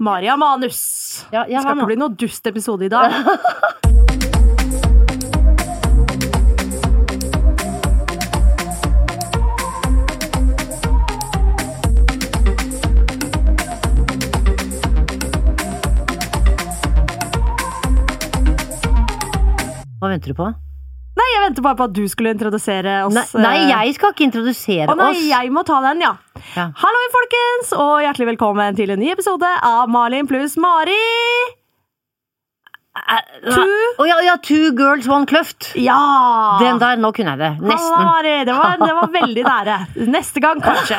Maria Manus. Ja, jeg Det skal har ikke bli noe dust episode i dag. Hva venter du på? Nei, jeg venter bare på at du skulle introdusere oss. Nei, nei, eh, jeg skal ikke introdusere Å nei, oss. jeg må ta den, ja. Ja. Hallo, folkens, og hjertelig velkommen til en ny episode av Malin pluss Mari. Two. oh, ja, ja, Two girls, one kløft. Ja! Den der, nå kunne jeg det. Nesten. Nesten. Mari. Det var, det var veldig nære. Neste gang, kanskje.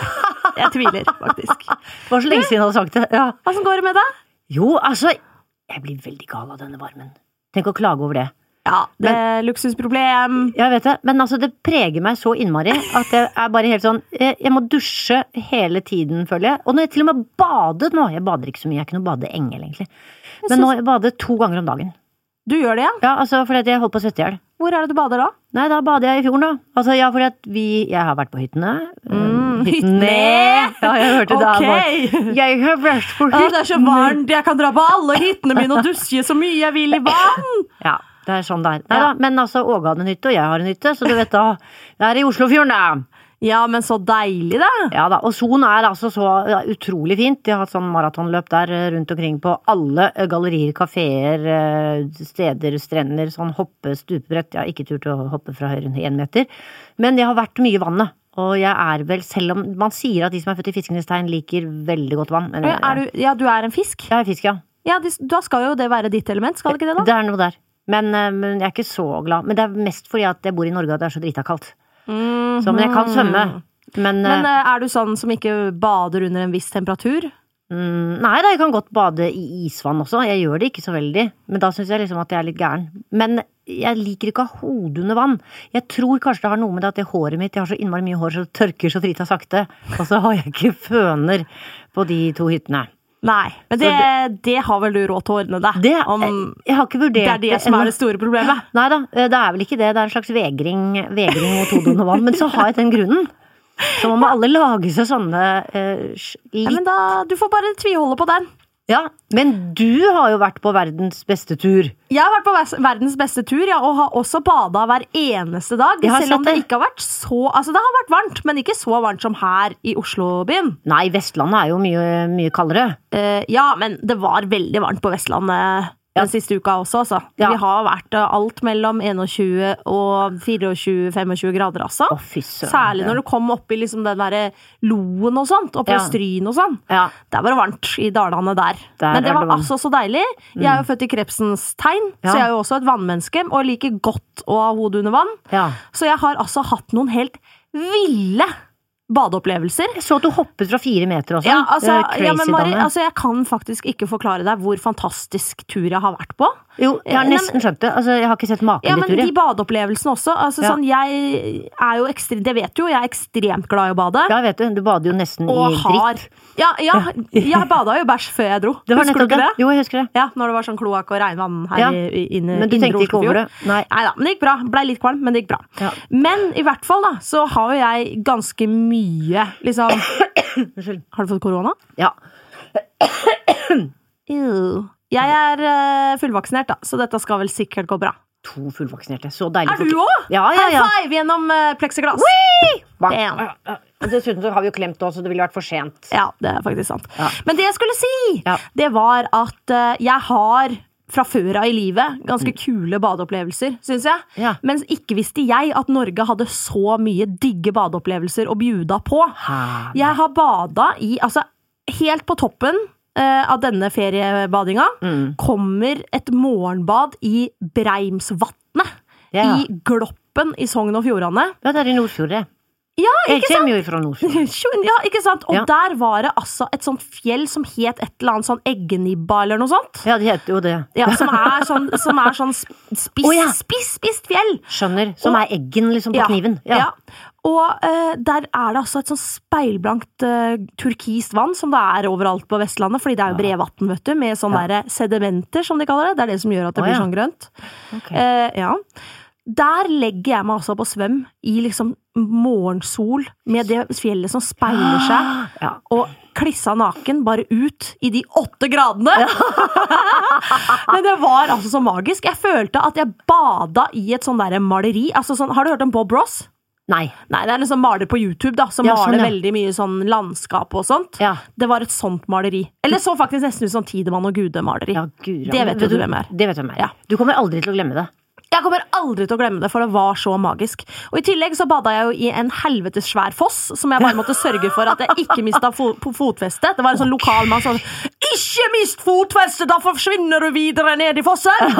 Jeg tviler, faktisk. Det var så lenge siden jeg hadde sagt det. Ja. Åssen går det med deg? Jo, altså Jeg blir veldig gal av denne varmen. Tenk å klage over det. Ja, det er luksusproblem. Jeg vet det, men altså, det preger meg så innmari at jeg er bare helt sånn Jeg, jeg må dusje hele tiden, føler jeg. Og når jeg til og med badet nå Jeg bader ikke så mye, jeg er ikke noen badeengel, egentlig. Men nå har jeg bader to ganger om dagen. Du gjør det, ja? Ja, altså, fordi jeg holdt på å svette i hjel. Hvor er det du bader da? Nei, da bader jeg i fjorden, da. Altså, ja, fordi at vi Jeg har vært på hyttene. Mm, hyttene! Ja, jeg hørte det. Ok! bare, Jeg har vært på Å, det er så varmt, jeg kan dra på alle hyttene mine og dusje så mye jeg vil i vann! Ja, det er sånn det er. Nei Ja. da, men altså, Åge hadde en hytte, og jeg har en hytte, så du vet da. Det er i Oslofjorden, det. Ja, men så deilig, da. Ja da, og Son er altså så ja, utrolig fint. De har hatt sånn maratonløp der eh, rundt omkring på alle eh, gallerier, kafeer, eh, steder, strender. Sånn hoppe, stupebrett. Jeg har ikke turt å hoppe fra høyre én meter. Men jeg har vært mye i vannet. Og jeg er vel, selv om man sier at de som er født i fiskenes tegn liker veldig godt vann men, Er du, ja, du er en fisk? Jeg er fisk, ja. Ja, de- Da skal jo det være ditt element, skal det ikke det, da? Det er noe der. Men, eh, men jeg er ikke så glad. Men det er mest fordi at jeg bor i Norge og det er så drita kaldt. Så, men jeg kan svømme. Men, Men eh, eh, er du sånn som ikke bader under en viss temperatur? mm, Nei da, jeg kan godt bade i isvann også. Jeg gjør det ikke så veldig. Men da syns jeg liksom at jeg er litt gæren. Men jeg liker ikke å ha hodet under vann. Jeg tror kanskje det har noe med det at det håret mitt Jeg har så innmari mye hår så det tørker så drita sakte. Og så har jeg ikke føner på de to hyttene. Nei. Men det, det har vel du råd til å ordne deg? Det, Om jeg har ikke vurdert det er det som er det store problemet? Nei da, det er vel ikke det. Det er en slags vegring, vegring mot vann. Men så har jeg den grunnen. Så må alle lage seg sånne uh, litt Ja, men da, Du får bare tviholde på den. Ja, men du har jo vært på verdens beste tur. Jeg har vært på verdens beste tur ja, og har også bada hver eneste dag. Selv om det ikke har vært så Altså, det har vært varmt, men ikke så varmt som her i Oslobyen. Nei, Vestlandet er jo mye, mye kaldere. Uh, ja, men det var veldig varmt på Vestlandet den siste uka også, altså. Ja. Vi har vært eh, alt mellom 21 og 24-25 grader, altså. Å, fy søren. Særlig når du kom opp i liksom den derre Loen og sånt, oppe Ja. ved Stryn og sånn. Ja. Det var varmt i dalene der. Der Men det var det altså så deilig. Jeg er jo født i krepsens tegn, Ja. så jeg er jo også et vannmenneske og liker godt å ha hodet under vann. ja. Så jeg har altså hatt noen helt ville badeopplevelser. Jeg så at du hoppet fra fire meter også. Ja, altså, ja, men Mari, altså, jeg kan faktisk ikke forklare deg hvor fantastisk tur jeg har vært på. Jo, jeg har nesten skjønt det. Altså, jeg har ikke sett maken Ja, men tur. de badeopplevelsene også. Altså, Ja. sånn, jeg er jo ekstremt Det vet du jo, jeg er ekstremt glad i å bade. Ja, vet du. Du bader jo nesten og i har dritt. Ja, ja jeg bada jo bæsj før jeg dro. Det var Husker du ikke det. det? Jo, jeg husker det. Ja, når det var sånn kloakk og regnvann her Ja, i, inne, Men du tenkte ikke over det? Nei. Nei da, men det gikk bra. Blei litt kvalm, men det gikk bra. Ja. Men i hvert fall da, så har jo jeg ganske mye liksom Unnskyld. Har du fått korona? Ja. Jeg er eh, fullvaksinert, da, så dette skal vel sikkert gå bra. To fullvaksinerte. Så deilig. Er du òg? Ja, ja, ja. High five gjennom uh, pleksiglass! Dessuten så har vi jo klemt også, så det ville vært for sent. Ja, det er faktisk sant. Ja. Men det jeg skulle si, Ja. det var at eh, jeg har fra før av i livet ganske kule badeopplevelser, syns jeg. Mm. Ja. Men ikke visste jeg at Norge hadde så mye digge badeopplevelser å bjuda på. Hæ? Jeg har bada i Altså, helt på toppen eh, av denne feriebadinga Mm. kommer et morgenbad i Breimsvatnet. Ja. I Gloppen i Sogn og Fjordane. Ja, det er i Nordfjord, det. Ja, Jeg kommer jo fra Nordfjord. Ja, ikke sant? Og Ja. der var det altså et sånt fjell som het et eller annet sånn eggenibba eller noe sånt. Ja, det heter jo det. Ja, som er sånn, som er sånn spiss, oh, ja. spiss, spisst fjell. Skjønner. Som Og- er eggen liksom på Ja, kniven. Ja. Og uh, der er det altså et sånn speilblankt uh, turkist vann, som det er overalt på Vestlandet, fordi det er jo brevann, vet du, med sånne Ja. sedimenter, som de kaller det. Det er det som gjør at det oh, blir sånn grønt. Okay. Uh, ja. Der legger jeg meg altså på svøm i liksom morgensol med det fjellet som speiler seg, Ja. og klissa naken, bare ut i de åtte gradene. Men det var altså så magisk. Jeg følte at jeg bada i et sånn der maleri. Altså sånn, har du hørt om Bob Ross? Nei. Nei, det er liksom maler på YouTube, da, som Ja, sånn, maler ja. veldig mye sånn landskap og sånt. Ja. Det var et sånt maleri. Eller så faktisk nesten ut som Tidemann og Gude-maleri. Ja. Det vet du, du hvem er. Det vet hvem er. Ja. Du kommer aldri til å glemme det. Jeg kommer aldri til å glemme det, for det var så magisk. Og I tillegg så bada jeg jo i en helvetes svær foss, som jeg bare måtte sørge for at jeg ikke mista fo fotfestet. Det var en sånn lokal mann som sa 'Ikke mist fotfestet, da forsvinner du videre ned i fossen!'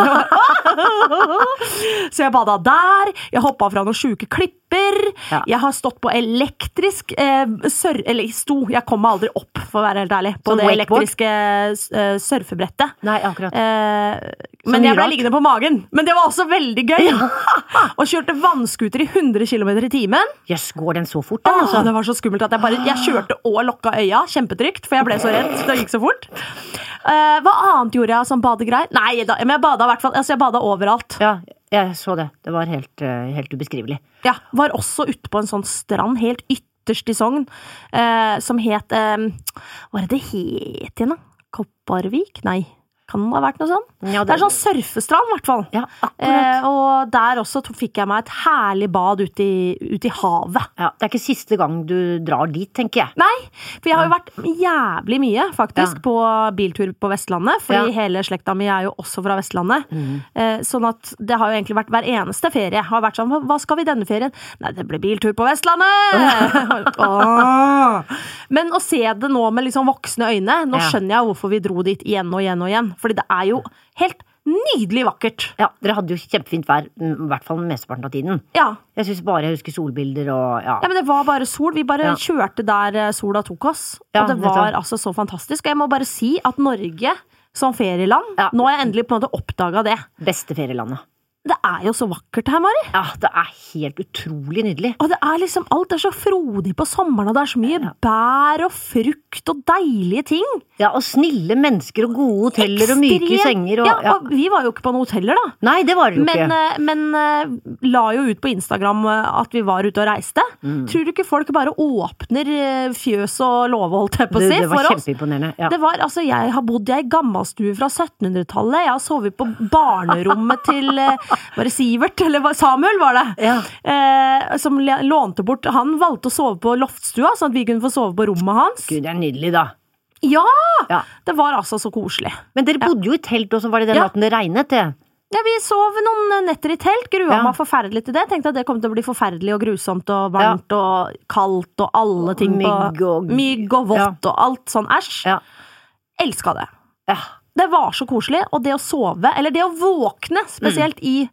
så jeg bada der. Jeg hoppa fra noen sjuke klipper. Ja. Jeg har stått på elektrisk eh, sør... Eller sto, jeg kom meg aldri opp, for å være helt ærlig, på Sånn det wakeboard? elektriske eh, surfebrettet. Nei, akkurat. Eh, men jeg ble liggende på magen. Men det var også veldig gøy! og kjørte vannskuter i 100 km i timen. Jøss, går den så fort, den, Åh, altså? det var så skummelt at jeg bare Jeg kjørte og lukka øya. Kjempetrygt, for jeg ble så redd. Det gikk så fort. Eh, hva annet gjorde jeg som badegreier? Nei, da, men jeg bada i hvert fall Altså, jeg bada overalt. Ja, jeg så det. Det var helt, eh, helt ubeskrivelig. Ja, Var også ute på en sånn strand helt ytterst i Sogn, eh, som het eh, Hva er det det het igjen, da? Kopparvik? Nei, kan det ha vært noe sånt? Ja, Det er sånn surfestrand, i hvert fall. Ja. Eh, og der også fikk jeg meg et herlig bad ute i, ut i havet. Ja, det er ikke siste gang du drar dit, tenker jeg. Nei, for jeg har jo vært jævlig mye, faktisk, på biltur på Vestlandet. Fordi. Mm. hele slekta mi er jo også fra Vestlandet. Eh, sånn at det har jo egentlig vært hver eneste ferie. Har vært sånn, hva- skal vi denne ferien? Nei, det blir biltur på Vestlandet! Men å se det nå med liksom voksne øyne, nå skjønner jeg hvorfor vi dro dit igjen og igjen og igjen. Fordi det er jo helt nydelig vakkert. Ja, Dere hadde jo kjempefint vær, mm, i hvert fall mesteparten av tiden. Ja. Jeg syns bare jeg husker solbilder og ja. Ja, men Det var bare sol. Vi bare Ja. kjørte der eh, sola tok oss. Ja, og det var altså så fantastisk. Og jeg må bare si at Norge som ferieland. Nå har jeg endelig på en måte oppdaga det. Beste ferielandet. Det er jo så vakkert her, Mari. Ja, det er helt utrolig nydelig. Og det er liksom alt er så frodig på sommeren, og det er så mye bær og frukt og deilige ting. Ja, Og snille mennesker og gode hoteller og myke senger og ja, og vi var jo ikke på noen hoteller, da. Nei, det var det jo Men, ikke. eh, men eh, la jo ut på Instagram eh, at vi var ute og reiste. Mm. Tror du ikke folk bare åpner fjøs og låve, holdt jeg på å Det, oss? det var kjempeimponerende. Ja. Det var, altså, jeg har bodd i ei gammelstue fra 1700-tallet. Jeg har sovet på barnerommet til Var det Sivert? Eller Samuel, var det. Ja. Eh, som lånte bort Han valgte å sove på loftstua, sånn at vi kunne få sove på rommet hans. Gud, det er nydelig, da. Ja! Ja. Det var altså så koselig. Men dere bodde jo i telt, og så var det den Ja. natten det regnet, det. Ja, Vi sov noen netter i telt. Grua Ja. meg forferdelig til det. Tenkte at det kom til å bli forferdelig og grusomt og varmt og kaldt og alle ting Mygg og- Mygg og vått og alt sånn æsj. Ja. Elska det. Ja. Det var så koselig. Og det å sove, eller det å våkne, spesielt i,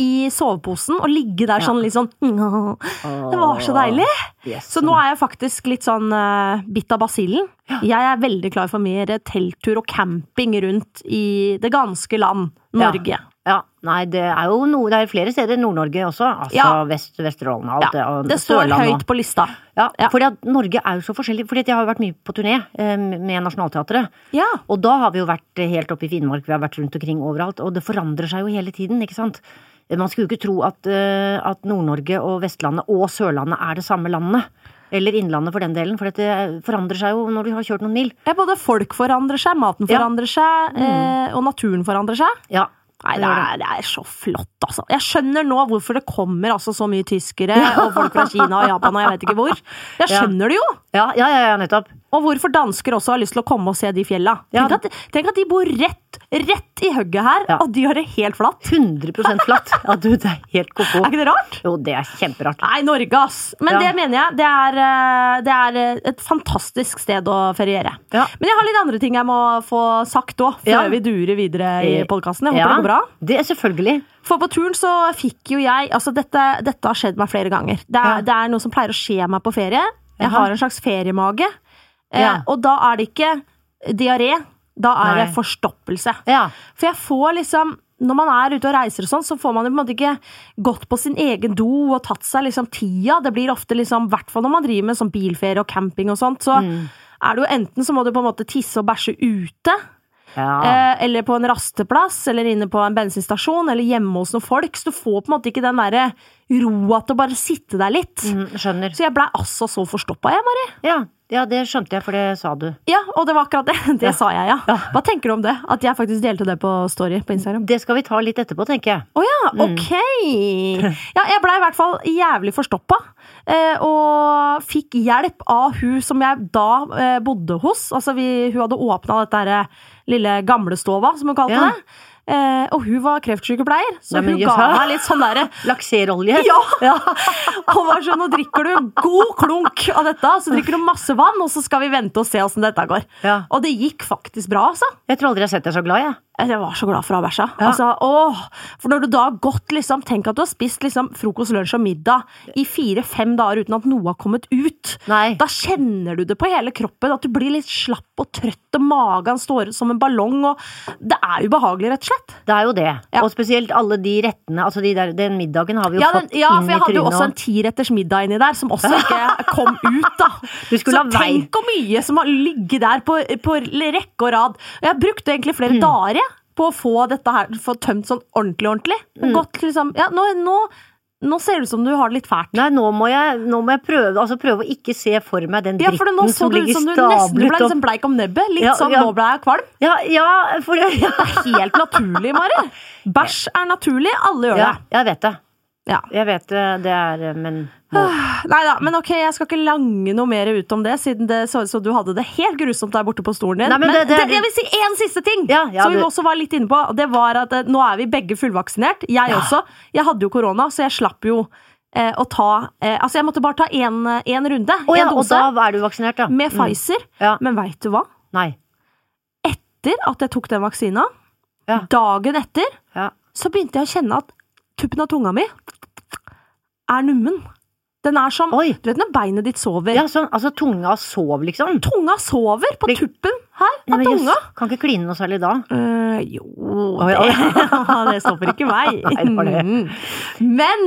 i soveposen, og ligge der Ja. sånn litt sånn Det var så deilig! Yes. Så nå er jeg faktisk litt sånn uh, bitt av basillen. Jeg er veldig klar for mer telttur og camping rundt i det ganske land, Norge. Ja, nei, det er jo noe, det er flere steder i Nord-Norge også. Altså Ja. Vest, Vesterålen alt. Ja, Og det står høyt på lista. Ja, Ja. fordi at Norge er jo så forskjellig. Fordi jeg har jo vært mye på turné eh, med Nationaltheatret. Ja. Og da har vi jo vært eh, helt oppe i Finnmark, vi har vært rundt omkring overalt. Og det forandrer seg jo hele tiden, ikke sant. Eh, Man skulle jo ikke tro at, eh, at Nord-Norge og Vestlandet og Sørlandet er det samme landet. Eller Innlandet for den delen, for det forandrer seg jo når vi har kjørt noen mil. Ja, både folk forandrer seg, maten Ja. forandrer seg, eh, og naturen forandrer seg. Ja. Nei, det er, det er så flott, altså. Jeg skjønner nå hvorfor det kommer altså så mye tyskere og folk fra Kina og Japan og jeg vet ikke hvor. Jeg skjønner det jo! Ja, ja, ja, ja, nettopp. Og hvorfor dansker også har lyst til å komme og se de fjella. Tenk, at, tenk at de bor rett, rett i hugget her, og de har det helt flatt. 100% flatt. Ja, du, det er helt ko-ko. Er ikke det rart? Jo, det er kjemperart. Nei, Norge, ass. Men det mener jeg. Det er, eh, det er eh, et fantastisk sted å feriere. Men jeg har litt andre ting jeg må få sagt òg, før vi durer videre i Eh, podkasten. Jeg håper det går bra. Det er selvfølgelig. For på turen så fikk jo jeg Altså, dette, dette har skjedd meg flere ganger. Det er, Ja. det er noe som pleier å skje meg på ferie. Jeg har en slags feriemage. Eh, Ja. og da er det ikke diaré. Da er det forstoppelse. Ja. For jeg får liksom når man er ute og reiser og sånn, så får man jo på en måte ikke gått på sin egen do og tatt seg liksom tida. Det blir ofte liksom, hvert fall når man driver med sånn bilferie og camping og sånt, så Mm. er det jo enten så må du på en måte tisse og bæsje ute, Ja. eh, eller på en rasteplass, eller inne på en bensinstasjon, eller hjemme hos noen folk. Så du får på en måte ikke den derre roa til å bare sitte der litt. Mm, skjønner. Så jeg blei altså så forstoppa, jeg, Mari. Ja, ja, det skjønte jeg, for det sa du. Ja, og det var akkurat det. Det Ja. sa jeg, ja. Ja. Hva tenker du om det? At jeg faktisk delte det på Story på Instagram? Det skal vi ta litt etterpå, tenker jeg. Å ja, Mm. ok! Ja, jeg blei i hvert fall jævlig forstoppa. Eh, og fikk hjelp av hun som jeg da eh, bodde hos. Altså, vi, hun hadde åpna dette her, eh, lille gamlestova, som hun kalte Ja. det. Eh, og hun var kreftsykepleier, så Nei, hun ga meg litt sånn derre Lakserolje. Ja! Og var sånn, nå drikker du en god klunk av dette, så drikker du masse vann, og så skal vi vente og se åssen dette går. Ja. Og det gikk faktisk bra, altså. Jeg tror aldri jeg har sett deg så glad, jeg. Jeg var så glad for å ha bæsja. Ja. Altså, åh, for når du da har gått liksom, Tenk at du har spist liksom, frokost, lunsj og middag i fire-fem dager uten at noe har kommet ut. Nei. Da kjenner du det på hele kroppen, at du blir litt slapp og trøtt, og magen står som en ballong. Og det er ubehagelig, rett og slett. Det er jo det. Ja. Og spesielt alle de rettene. Altså de der, den middagen har vi jo Ja, den, fått ja, inn for jeg hadde jo også en tiretters middag inni der, som også ikke kom ut, da. Så tenk hvor mye som har ligget der på, på rekke og rad. Jeg brukte egentlig Mm. flere dager jeg, på å få dette her få tømt sånn ordentlig, ordentlig. Mm. Gått liksom Ja, nå, nå, nå ser det ut som du har det litt fælt. Nei, nå må jeg, nå må jeg prøve, altså prøve å ikke se for meg den dritten Ja, for nå så som det ut ligger som du nesten du ble liksom bleik om nebbet. Litt Ja, sånn ja. nå ble jeg kvalm. Ja, ja, for det er Helt naturlig, Mari. Bæsj er naturlig. Alle gjør ja, det. jeg vet det. Ja. Jeg vet det, det er Men nå. Nei da, men ok, jeg skal ikke lange noe mer ut om det, siden det så ut som du hadde det helt grusomt der borte på stolen din. Nei, men det- det- jeg vil si én siste ting, Ja, ja, som vi også var litt inne på. og Det var at eh, nå er vi begge fullvaksinert. Jeg også. Jeg hadde jo korona, så jeg slapp jo eh, å ta eh, Altså, jeg måtte bare ta én runde. Oh, en og da er du vaksinert, ja. Med Mm. Pfizer. Ja. Men veit du hva? Nei. Etter at jeg tok den vaksina, Ja. dagen etter, Ja. så begynte jeg å kjenne at tuppen av tunga mi er nummen. Den er som Oi. Du vet når beinet ditt sover? ja, sånn, altså tunga sov, liksom. Tunga sover på tuppen her av tunga. Just, Kan ikke kline noe særlig da. Uh, jo Oi, oi. det, stopper ikke meg. Nei, det det. Mm. Men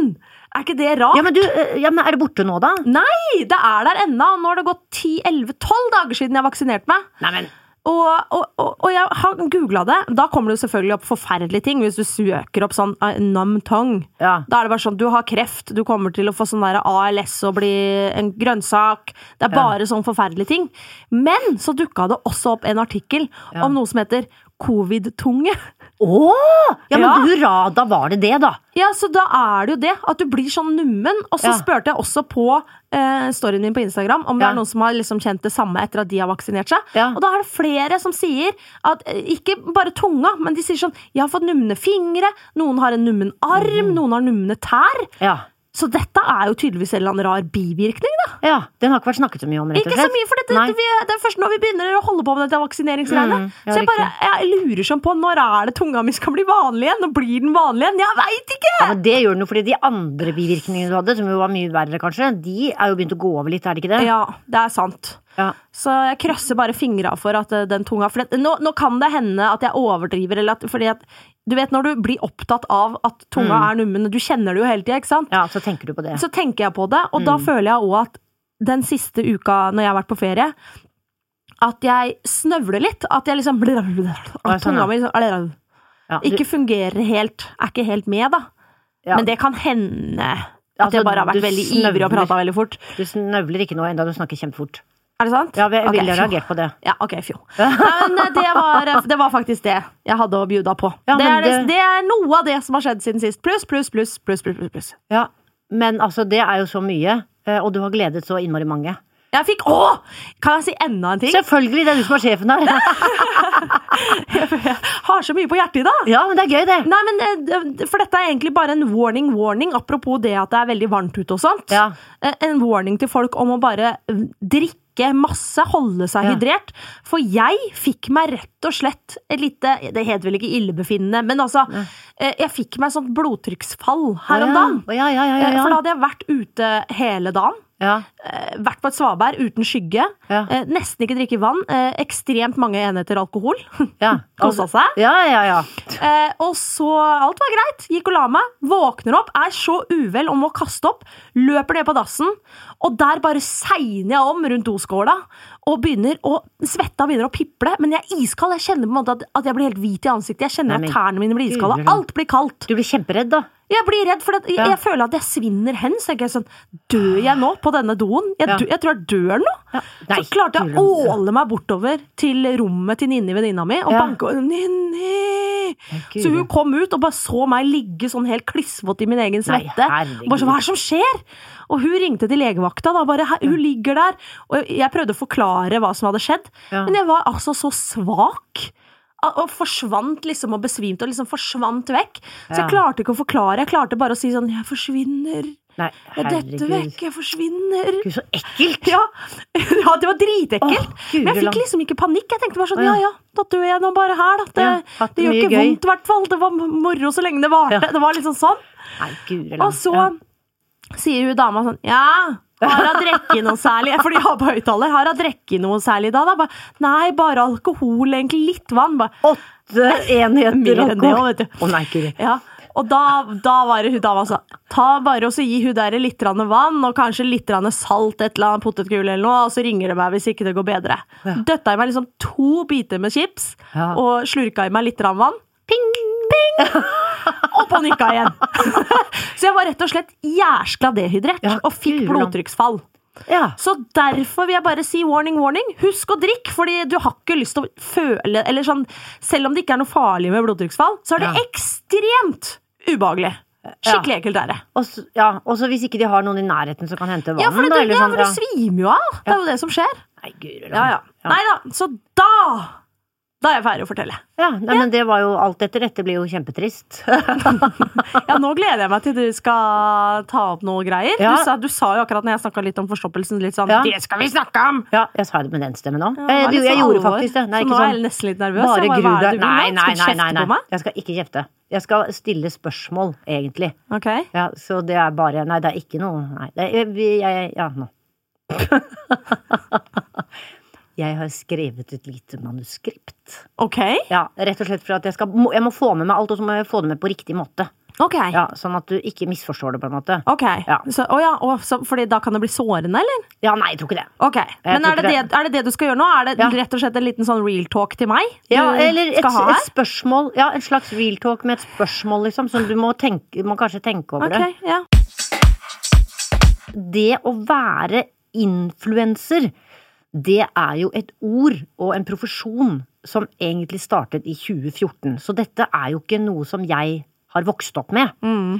er ikke det rart? Ja, men du, eh, ja, men er det borte nå, da? Nei, det er der ennå. Nå har det gått 10-11-12 dager siden jeg vaksinerte meg. Nei, men Og, og, og, jeg har googla det. Da kommer det jo selvfølgelig opp forferdelige ting. Hvis du søker opp sånn uh, numb tongue. Ja. Da er det bare sånn, du har kreft, du kommer til å få sånn der ALS og bli en grønnsak. Det er Ja. bare sånn forferdelige ting. Men så dukka det også opp en artikkel Ja. om noe som heter covid-tunge. Å! Ja, men Ja. hurra, da var det det, da. Ja, så da er det jo det, at du blir sånn nummen. Og så Ja. spurte jeg også på eh, storyen din på Instagram om det Ja. er noen som har liksom kjent det samme etter at de har vaksinert seg. Ja. Og da er det flere som sier at eh, ikke bare tunga, men de sier sånn Jeg har fått numne fingre, noen har en nummen arm, noen har numne tær. Ja. Så dette er jo tydeligvis en eller annen rar bivirkning, da. ja. Den har ikke vært snakket så mye om, rett og slett. Ikke så mye, for dette, vi, det er først når vi begynner å holde på med dette vaksineringsgreiene. Mm, ja, så jeg bare jeg lurer sånn på når er det tunga mi skal bli vanlig igjen? Når blir den vanlig igjen? Jeg veit ikke! Ja, men Det gjør den jo fordi de andre bivirkningene du hadde, som jo var mye verre, kanskje, de er jo begynt å gå over litt, er det ikke det? Ja, det er sant. Ja. Så jeg krøsser bare fingra for at eh, den tunga For det, nå, nå kan det hende at jeg overdriver, eller at, fordi at Du vet når du blir opptatt av at tunga Mm. er nummen, du kjenner det jo hele tida, ikke sant? Ja, så tenker du på det. Så tenker jeg på det, og da Mm. føler jeg òg at den siste uka når jeg har vært på ferie, at jeg snøvler litt. At jeg liksom At sånn, tunga mi liksom, ikke fungerer helt. Er ikke helt med, da. ja, Men det kan hende at Altså, jeg bare har vært veldig ivrig og prata veldig fort. Du snøvler ikke nå enda du snakker kjempefort. Er det sant? Ja, vi okay, ville reagert på det. Ja, ok, fjo. Men eh, det var, det var faktisk det jeg hadde å bjuda på. Ja, det, er det, det- er noe av det som har skjedd siden sist. Pluss, pluss, pluss, pluss, pluss, pluss, Plus. Ja, Men altså, det er jo så mye, eh, og du har gledet så innmari mange. Jeg fikk Å! Kan jeg si enda en ting? Selvfølgelig, det er du som er sjefen her. Jeg har så mye på hjertet i dag! Ja, men det er gøy, det. Nei, men eh, For dette er egentlig bare en warning, warning, apropos det at det er veldig varmt ute og sånt. Ja. Eh, En warning til folk om å bare eh, drikke masse, holde seg Ja. hydrert. For jeg fikk meg rett og slett et lite Det heter vel ikke illebefinnende, men altså ja. Jeg fikk meg sånt blodtrykksfall her om dagen. Ja, ja, ja, ja, Eh. For da hadde jeg vært ute hele dagen. Ja. eh, vært på et svaberg uten skygge. Ja. eh, nesten ikke drikke vann. eh, ekstremt mange enheter alkohol. ja. Kosa seg. Ja, ja, ja. Eh, og så Alt var greit. Gikk og la meg. Våkner opp, er så uvel og må kaste opp. Løper ned på dassen, og der bare segner jeg om rundt doskåla. Og begynner å svette og begynner å piple, men jeg er iskald. Jeg kjenner på en måte at, at jeg blir helt hvit i ansiktet. Jeg kjenner Nei, men at tærne mine blir iskalde. Alt blir kaldt. Du blir kjemperedd, da. Jeg blir redd, for jeg, Ja. jeg føler at jeg svinner hen. Så tenker jeg sånn Dør jeg nå på denne doen? Jeg, Ja. dø- jeg tror jeg dør nå. Ja. Nei, så klarte jeg å åle meg bortover til rommet til Ninni, venninna mi, og Ja. banke Ninni! Så hun kom ut og bare så meg ligge sånn helt klissvåt i min egen svette. Nei, bare sånn, Hva er det som skjer? Og hun ringte til legevakta. Da, bare, «Her- hun ligger der. Og jeg prøvde å forklare hva som hadde skjedd, men jeg var altså så svak. Og forsvant liksom og besvimte og liksom forsvant vekk. Så jeg klarte ikke å forklare. Jeg klarte bare å si sånn Jeg forsvinner. Nei, Jeg detter vekk. Jeg forsvinner. Gud, så ekkelt. Ja, ja det var dritekkelt. Åh, Men jeg fikk liksom ikke panikk. Jeg tenkte bare sånn, ja ja. da dør jeg nå bare her, da. Det, Ja, det gjør ikke gøy. vondt, i hvert fall. Det var moro så lenge det varte. Ja. Det var liksom sånn. Nei. Og så sier hun dama sånn, ja, har hun drukket noe særlig? For de har på høyttaler. Har hun drukket noe særlig da? da? Bare, Nei, bare alkohol, egentlig. Litt vann. Bare, Åtte enheter enn det alkohol. du. Å nei, kuri Ja, og da, da var det hun dama sa Ta bare og så gi hun der litt vann og kanskje litt salt, et eller annet potetgull eller noe, og så ringer det meg hvis ikke det går bedre. Ja. Døtta i meg liksom to biter med chips Ja. og slurka i meg litt vann. Ping, ping! og panikka igjen. så jeg var rett og slett jæskla dehydrert Ja, og fikk blodtrykksfall. Ja. Så derfor vil jeg bare si warning, warning. Husk å drikke, fordi du har ikke lyst til å føle Eller sånn, selv om det ikke er noe farlig med blodtrykksfall, så er det Ja. ekstremt ubehagelig. Skikkelig ekkelt er det. Og så, ja, og så hvis ikke de har noen i nærheten som kan hente vann, Ja, for det, da, det, eller ja, sånn, du svimer jo av. Det er jo det som skjer. Nei, guri land. Ja. Ja. Nei da, så da Da er jeg ferdig å fortelle. Ja, nei, men det var jo alt etter dette blir jo kjempetrist. Ja, Nå gleder jeg meg til du skal ta opp noe greier. Ja. Du, sa, du sa jo akkurat når jeg snakka litt om forstoppelsen, litt sånn Ja. Det skal vi snakke om! ja, jeg sa det med den stemmen òg. Ja, det jeg, jeg sånn gjorde faktisk det. Nei, så nå er sånn jeg nesten litt nervøs. bare Jeg gru deg. Nei, nei, nei, nei, nei. Jeg skal ikke kjefte. Jeg skal stille spørsmål, egentlig. Ok. Ja, så det er bare Nei, det er ikke noe Nei, det jeg, vi- jeg, ja, nå. Jeg har skrevet et lite manuskript. Ok. Ja, Rett og slett for at jeg, skal, jeg må få med meg alt, og så må jeg få det med på riktig måte. Ok. Ja, Sånn at du ikke misforstår det, på en måte. Ok. Ja. Så, å ja, å, så, fordi da kan det bli sårende, eller? Ja, nei, jeg tror ikke det. Ok, Men er det det, er det det du skal gjøre nå? Er det Ja. rett og slett en liten sånn real talk til meg? Ja, eller et, et spørsmål. Ja, en slags real talk med et spørsmål, liksom, som du må, tenke, må kanskje tenke over Ok, det. ja. Det å være influenser, det er jo et ord og en profesjon som egentlig startet i 2014. Så dette er jo ikke noe som jeg har vokst opp med. Mm.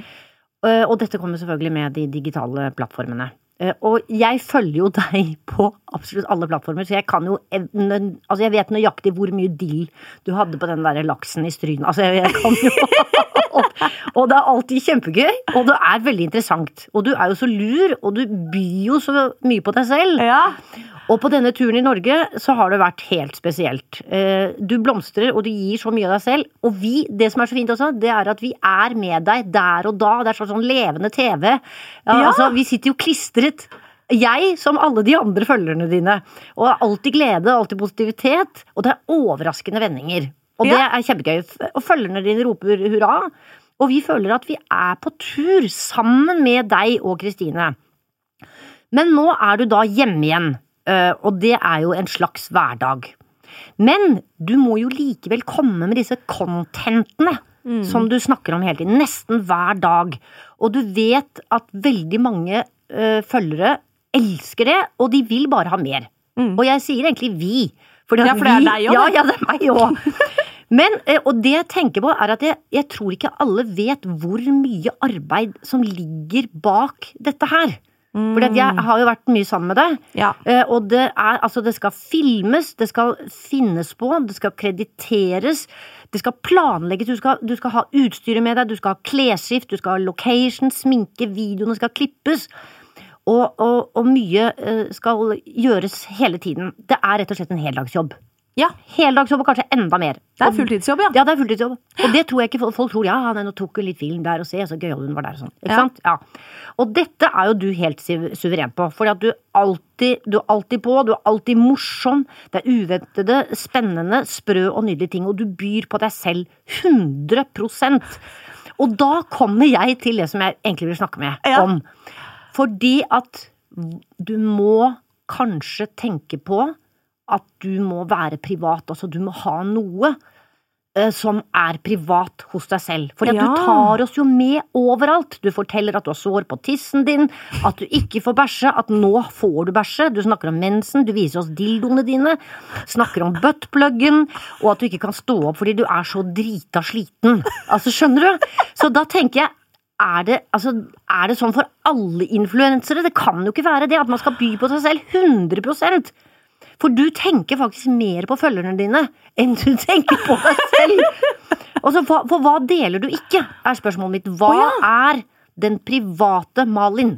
Eh, Og dette kommer selvfølgelig med de digitale plattformene. Eh, Og jeg følger jo deg på absolutt alle plattformer, så jeg kan jo Altså, jeg vet nøyaktig hvor mye dill du hadde på den der laksen i Stryn. Altså, jeg, kan jo Og det er alltid kjempegøy, og det er veldig interessant. Og du er jo så lur, og du byr jo så mye på deg selv. ja. Og på denne turen i Norge så har det vært helt spesielt. Eh, Du blomstrer, og du gir så mye av deg selv. Og vi, det som er så fint også, det er at vi er med deg der og da. Det er sånn, sånn levende TV. Ja, Ja. Altså, vi sitter jo klistret. Jeg, som alle de andre følgerne dine. Og det er alltid glede, alltid positivitet. Og det er overraskende vendinger. Og det Ja. er kjempegøy. Og følgerne dine roper hurra. Og vi føler at vi er på tur sammen med deg og Kristine. Men nå er du da hjemme igjen, og det er jo en slags hverdag. Men du må jo likevel komme med disse contentene som du snakker om hele tiden. Nesten hver dag. Og du vet at veldig mange uh, følgere elsker det, og de vil bare ha mer. Mm. Og jeg sier egentlig vi. Fordi Ja, for det er vi- deg også, Ja, ja, det er meg òg. Men, eh, og det jeg tenker på, er at jeg, jeg tror ikke alle vet hvor mye arbeid som ligger bak dette her. Fordi For jeg har jo vært mye sammen med deg. Ja. Eh, Og det er altså Det skal filmes, det skal finnes på, det skal krediteres, det skal planlegges, du skal, du skal ha utstyret med deg, du skal ha klesskift, du skal ha location, sminke, videoene skal klippes. Og, og, og mye eh, skal gjøres hele tiden. Det er rett og slett en heldagsjobb. Ja, Heldagsjobb og kanskje enda mer. det er fulltidsjobb, ja. Ja, det er fulltidsjobb. Og det tror jeg ikke folk- tror. Ja, nå tok hun litt film der og se, så gøyal hun var der og sånn. Ikke Ja. sant? Ja. Og dette er jo du helt suveren på. Fordi at du alltid, du er alltid på, du er alltid morsom. Det er uventede, spennende, sprø og nydelige ting. Og du byr på deg selv 100% Og da kommer jeg til det som jeg egentlig vil snakke med Ja. om. Fordi at du må kanskje tenke på at du må være privat. Altså, du må ha noe eh, som er privat hos deg selv. For Ja. du tar oss jo med overalt. Du forteller at du har sår på tissen din, at du ikke får bæsje, at nå får du bæsje. Du snakker om mensen, du viser oss dildoene dine, snakker om buttpluggen, og at du ikke kan stå opp fordi du er så drita sliten. Altså, skjønner du? Så da tenker jeg er det, altså, er det sånn for alle influensere? Det kan jo ikke være det, at man skal by på seg selv 100 For du tenker faktisk mer på følgerne dine enn du tenker på deg selv. Og så, for, for hva deler du ikke, er spørsmålet mitt. Hva Å, er den private Malin?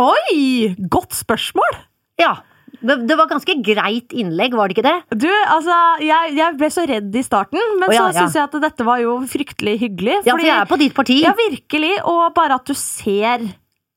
Oi! Godt spørsmål! Ja, det, var ganske greit innlegg, var det ikke det? Du, altså, jeg, jeg ble så redd i starten, men oh, ja, så ja. syns jeg at dette var jo fryktelig hyggelig. Ja, for jeg er på ditt parti. Ja, virkelig. Og bare at du ser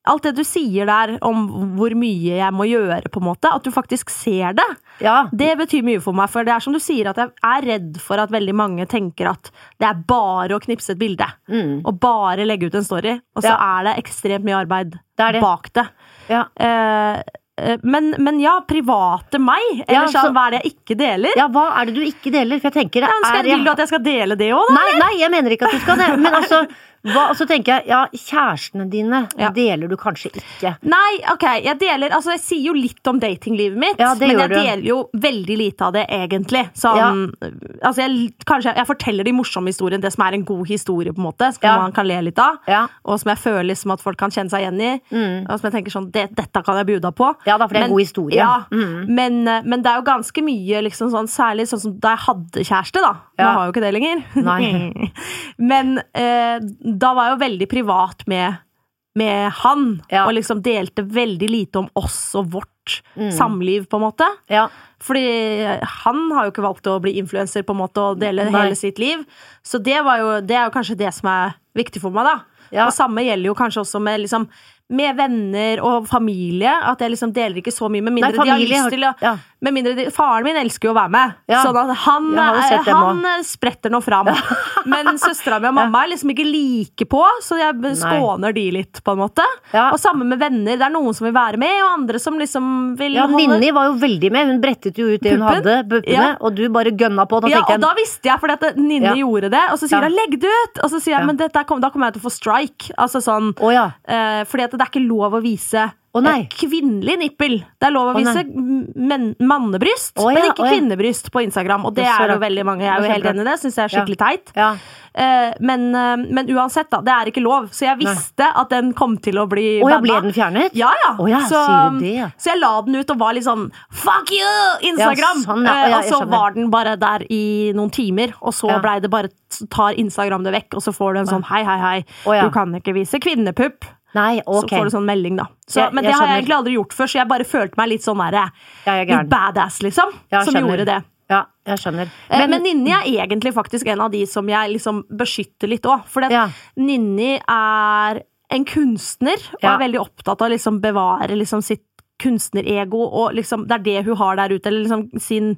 Alt det du sier der om hvor mye jeg må gjøre, på en måte. At du faktisk ser det. Ja, Det betyr mye for meg, for det er som du sier at jeg er redd for at veldig mange tenker at det er bare å knipse et bilde. Mm. Og bare legge ut en story. Og så Ja. er det ekstremt mye arbeid Det det. bak det. ja. Eh, eh, men, men ja, private meg. Eller sånn, så- hva er det jeg ikke deler? ja, hva er det du ikke deler? For jeg tenker Ja, skal, er Vil du at jeg skal dele det òg, da? Nei, nei, jeg mener ikke at du skal det. Men altså, hva, og så tenker jeg, ja, kjærestene dine Ja. deler du kanskje ikke. Nei, ok, jeg deler Altså, jeg sier jo litt om datinglivet mitt, Ja, men jeg du. deler jo veldig lite av det, egentlig. Sånn, altså, jeg, kanskje jeg forteller de morsomme historiene, det som er en god historie, på en måte, som Ja. man kan le litt av, Ja. og som jeg føler liksom at folk kan kjenne seg igjen i, Mm. og som jeg tenker sånn, det, dette kan jeg bjuda på. Ja da, for det er en god historie. Ja, Mm. men, men det er jo ganske mye, liksom sånn, særlig sånn som da jeg hadde kjæreste, da. Nå har jeg jo ikke det lenger. Men eh, da var jeg jo veldig privat med, med han, Ja. og liksom delte veldig lite om oss og vårt Mm. samliv, på en måte. Ja. Fordi han har jo ikke valgt å bli influenser på en måte og dele Nei. hele sitt liv. Så det, var jo, det er jo kanskje det som er viktig for meg, da. Ja. Og samme gjelder jo kanskje også med, liksom, med venner og familie. At jeg liksom deler ikke så mye, med mindre Nei, de har har- lyst til å ja. Med mindre de, Faren min elsker jo å være med, Ja. sånn han, han eh, spretter nå fram. Men søstera mi og mamma er liksom ikke like på, så jeg skåner skåner de litt, på en måte. Ja. Og samme med venner. Det er noen som vil være med, og andre som liksom vil Ja, holde Ninni var jo veldig med. Hun brettet jo ut det hun Puppen? hadde, puppene, Ja. og du bare gønna på. Da Ja, og da visste jeg, fordi at Ninni gjorde det. Og så sier hun 'legg det ut'! Og så sier jeg men kom, da kommer jeg til å få strike. Altså sånn Oh, ja. eh, Fordi at det er ikke lov å vise Å, nei. eh, kvinnelig nippel. Det er lov å vise men, mannebryst, Å, men ikke å, ja. kvinnebryst på Instagram. Og det er jo veldig mange. Jeg er jo helt enig i det. Syns jeg er skikkelig teit. Ja. Eh, men, uh, men uansett, da. Det er ikke lov. Så jeg visste at den kom til å bli ja, banna. ble den fjernet? Ja, ja. Å ja, så, det, ja. så jeg la den ut og var litt sånn Fuck you! Instagram! Ja, sånn, ja. Eh, og så var den bare der i noen timer, og så Ja. blei det bare tar Instagram det vekk, og så får du en sånn hei, hei, hei, ja. du kan ikke vise kvinnepupp. Nei, okay. Så får du sånn melding, da. Så, Jeg- men jeg det har jeg egentlig aldri gjort før, så jeg bare følte meg litt sånn derre jeg er Litt badass, liksom. Som skjønner. gjorde det. Ja, jeg skjønner. Men, men Ninni er egentlig faktisk en av de som jeg liksom beskytter litt òg. For Ja. Ninni er en kunstner, og er veldig opptatt av å liksom bevare liksom sitt kunstnerego, og liksom, det er det hun har der ute. Eller liksom sin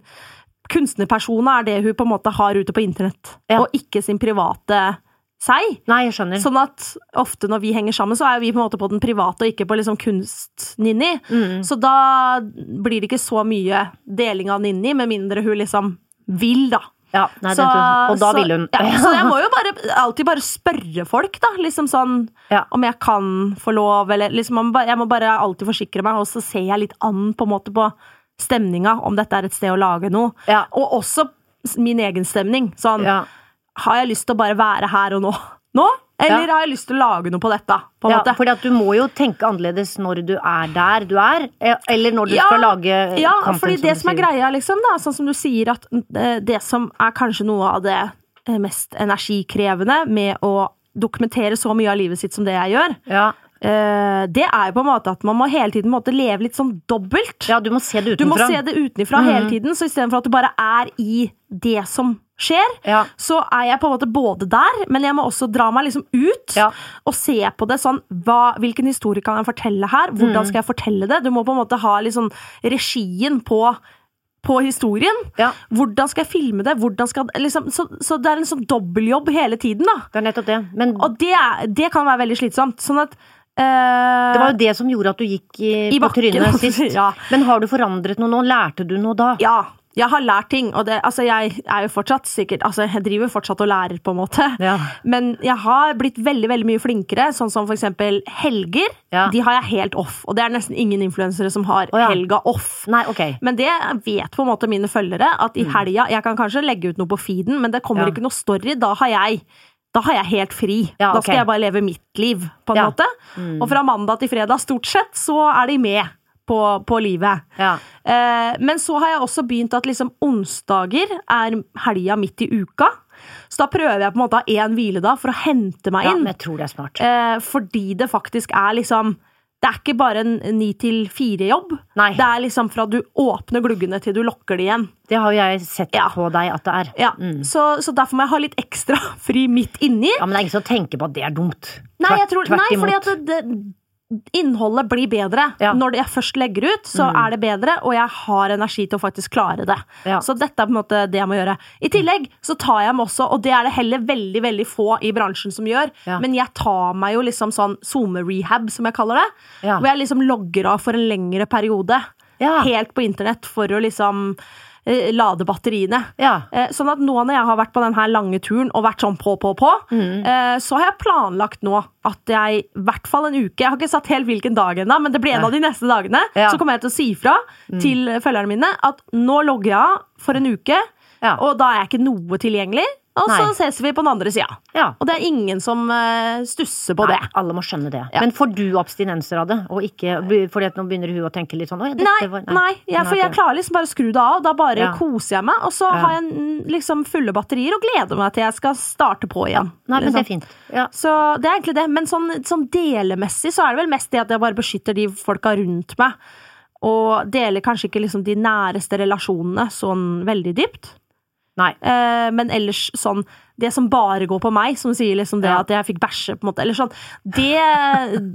kunstnerpersona er det hun på en måte har ute på internett, Ja. og ikke sin private seg. Nei, jeg skjønner. Sånn at ofte når vi henger sammen, så er vi på en måte på den private og ikke på liksom kunst-Ninni. Mm. Så da blir det ikke så mye deling av Ninni, med mindre hun liksom vil, da. Ja, nei, Så- og da så- vil hun ja, Så jeg må jo bare, alltid bare spørre folk, da. Liksom sånn Ja. om jeg kan få lov, eller liksom Jeg må bare alltid forsikre meg, og så ser jeg litt an på en måte på stemninga, om dette er et sted å lage noe. Ja. Og også min egen stemning. Sånn Ja. Har jeg lyst til å bare være her og nå? Nå? Eller Ja. har jeg lyst til å lage noe på dette? På Ja, fordi at du må jo tenke annerledes når du er der du er, eh, eller når du Ja, skal lage Ja, kampen, fordi det som er greia, liksom, da, sånn som du sier, at eh, det som er kanskje noe av det eh, mest energikrevende med å dokumentere så mye av livet sitt som det jeg gjør, Ja, Eh, det er jo på en måte at man må hele tiden måtte leve litt sånn dobbelt. Ja, du må se det Du må utenfra. se det utenfra hele tiden, så istedenfor at du bare er i det som skjer, Ja. så er jeg på en måte både der, men jeg må også dra meg liksom ut Ja. og se på det sånn hva, Hvilken historie kan jeg fortelle her? Hvordan skal jeg fortelle det? Du må på en måte ha sånn regien på på historien. Ja. Hvordan skal jeg filme det? Skal, liksom, så, så det er en sånn dobbeltjobb hele tiden. da Det er nettopp det. Men Og det, det kan være veldig slitsomt. Sånn at eh, det var jo det som gjorde at du gikk i, I på trynet sist. Ja. Men har du forandret noe nå? Lærte du noe da? Ja, jeg har lært ting, og det, altså jeg er jo fortsatt sikkert Altså, jeg driver fortsatt og lærer, på en måte. Ja. Men jeg har blitt veldig veldig mye flinkere, sånn som for eksempel helger. Ja. De har jeg helt off, og det er nesten ingen influensere som har oh, helga off. Nei, okay. Men det vet på en måte mine følgere, at i helga Jeg kan kanskje legge ut noe på feeden, men det kommer Mm. Ikke noe story. Da har jeg da har jeg helt fri. Ja, Da skal jeg bare leve mitt liv, på en Ja. Mm. Og fra mandag til fredag, stort sett, så er de med på, på livet. Ja. Eh, men så har jeg også begynt at liksom onsdager er helga midt i uka. Så da prøver jeg på en måte å ha én hviledag for å hente meg ja, inn. men jeg tror det er smart. Eh, fordi det faktisk er liksom Det er ikke bare en ni til fire-jobb. Det er liksom fra du åpner gluggene til du lukker de igjen. Det har jo jeg sett Ja. på deg at det er. Ja, så, så derfor må jeg ha litt ekstra fri midt inni. Ja, Men det er ingen som tenker på at det er dumt. Nei, Tvert- jeg tror, nei fordi at det, det, innholdet blir bedre. Ja. Mm. Når jeg først legger ut, så er det bedre, og jeg har energi til å faktisk klare det. Ja. Så dette er på en måte det jeg må gjøre. I tillegg så tar jeg meg også, og det er det heller veldig veldig få i bransjen som gjør, Ja. men jeg tar meg jo liksom sånn SoMe-rehab, som jeg kaller det. Hvor jeg liksom logger av for en lengre periode. Helt på internett for å liksom lade batteriene. Ja. Eh, Sånn at nå når jeg har vært på denne lange turen og vært sånn på, på, på, Mm. eh, så har jeg planlagt nå at jeg i hvert fall en uke Jeg har ikke satt helt hvilken dag ennå, men det blir en av de neste dagene. Ja. Mm. Så kommer jeg til å si fra til følgerne mine at nå logger jeg av for en uke, Ja. og da er jeg ikke noe tilgjengelig. Og så Nei. ses vi på den andre sida. Ja. Og det er ingen som eh, stusser på Nei, det. alle må skjønne det. Ja. Men får du abstinenser av det? Og ikke, fordi at nå begynner hun å tenke litt sånn Nei, var nei jeg, for jeg klarer liksom bare å skru det av, da bare Ja. koser jeg meg. Og så Ja. har jeg mm, liksom fulle batterier og gleder meg til jeg skal starte på igjen. Nei, men det liksom. er fint. Ja. Så det er egentlig det. Men sånn, sånn delemessig så er det vel mest det at jeg bare beskytter de folka rundt meg. Og deler kanskje ikke liksom de næreste relasjonene sånn veldig dypt. Nei. Eh, men ellers sånn Det som bare går på meg, som sier liksom det Ja. at jeg fikk bæsje, på en måte. Eller sånn. Det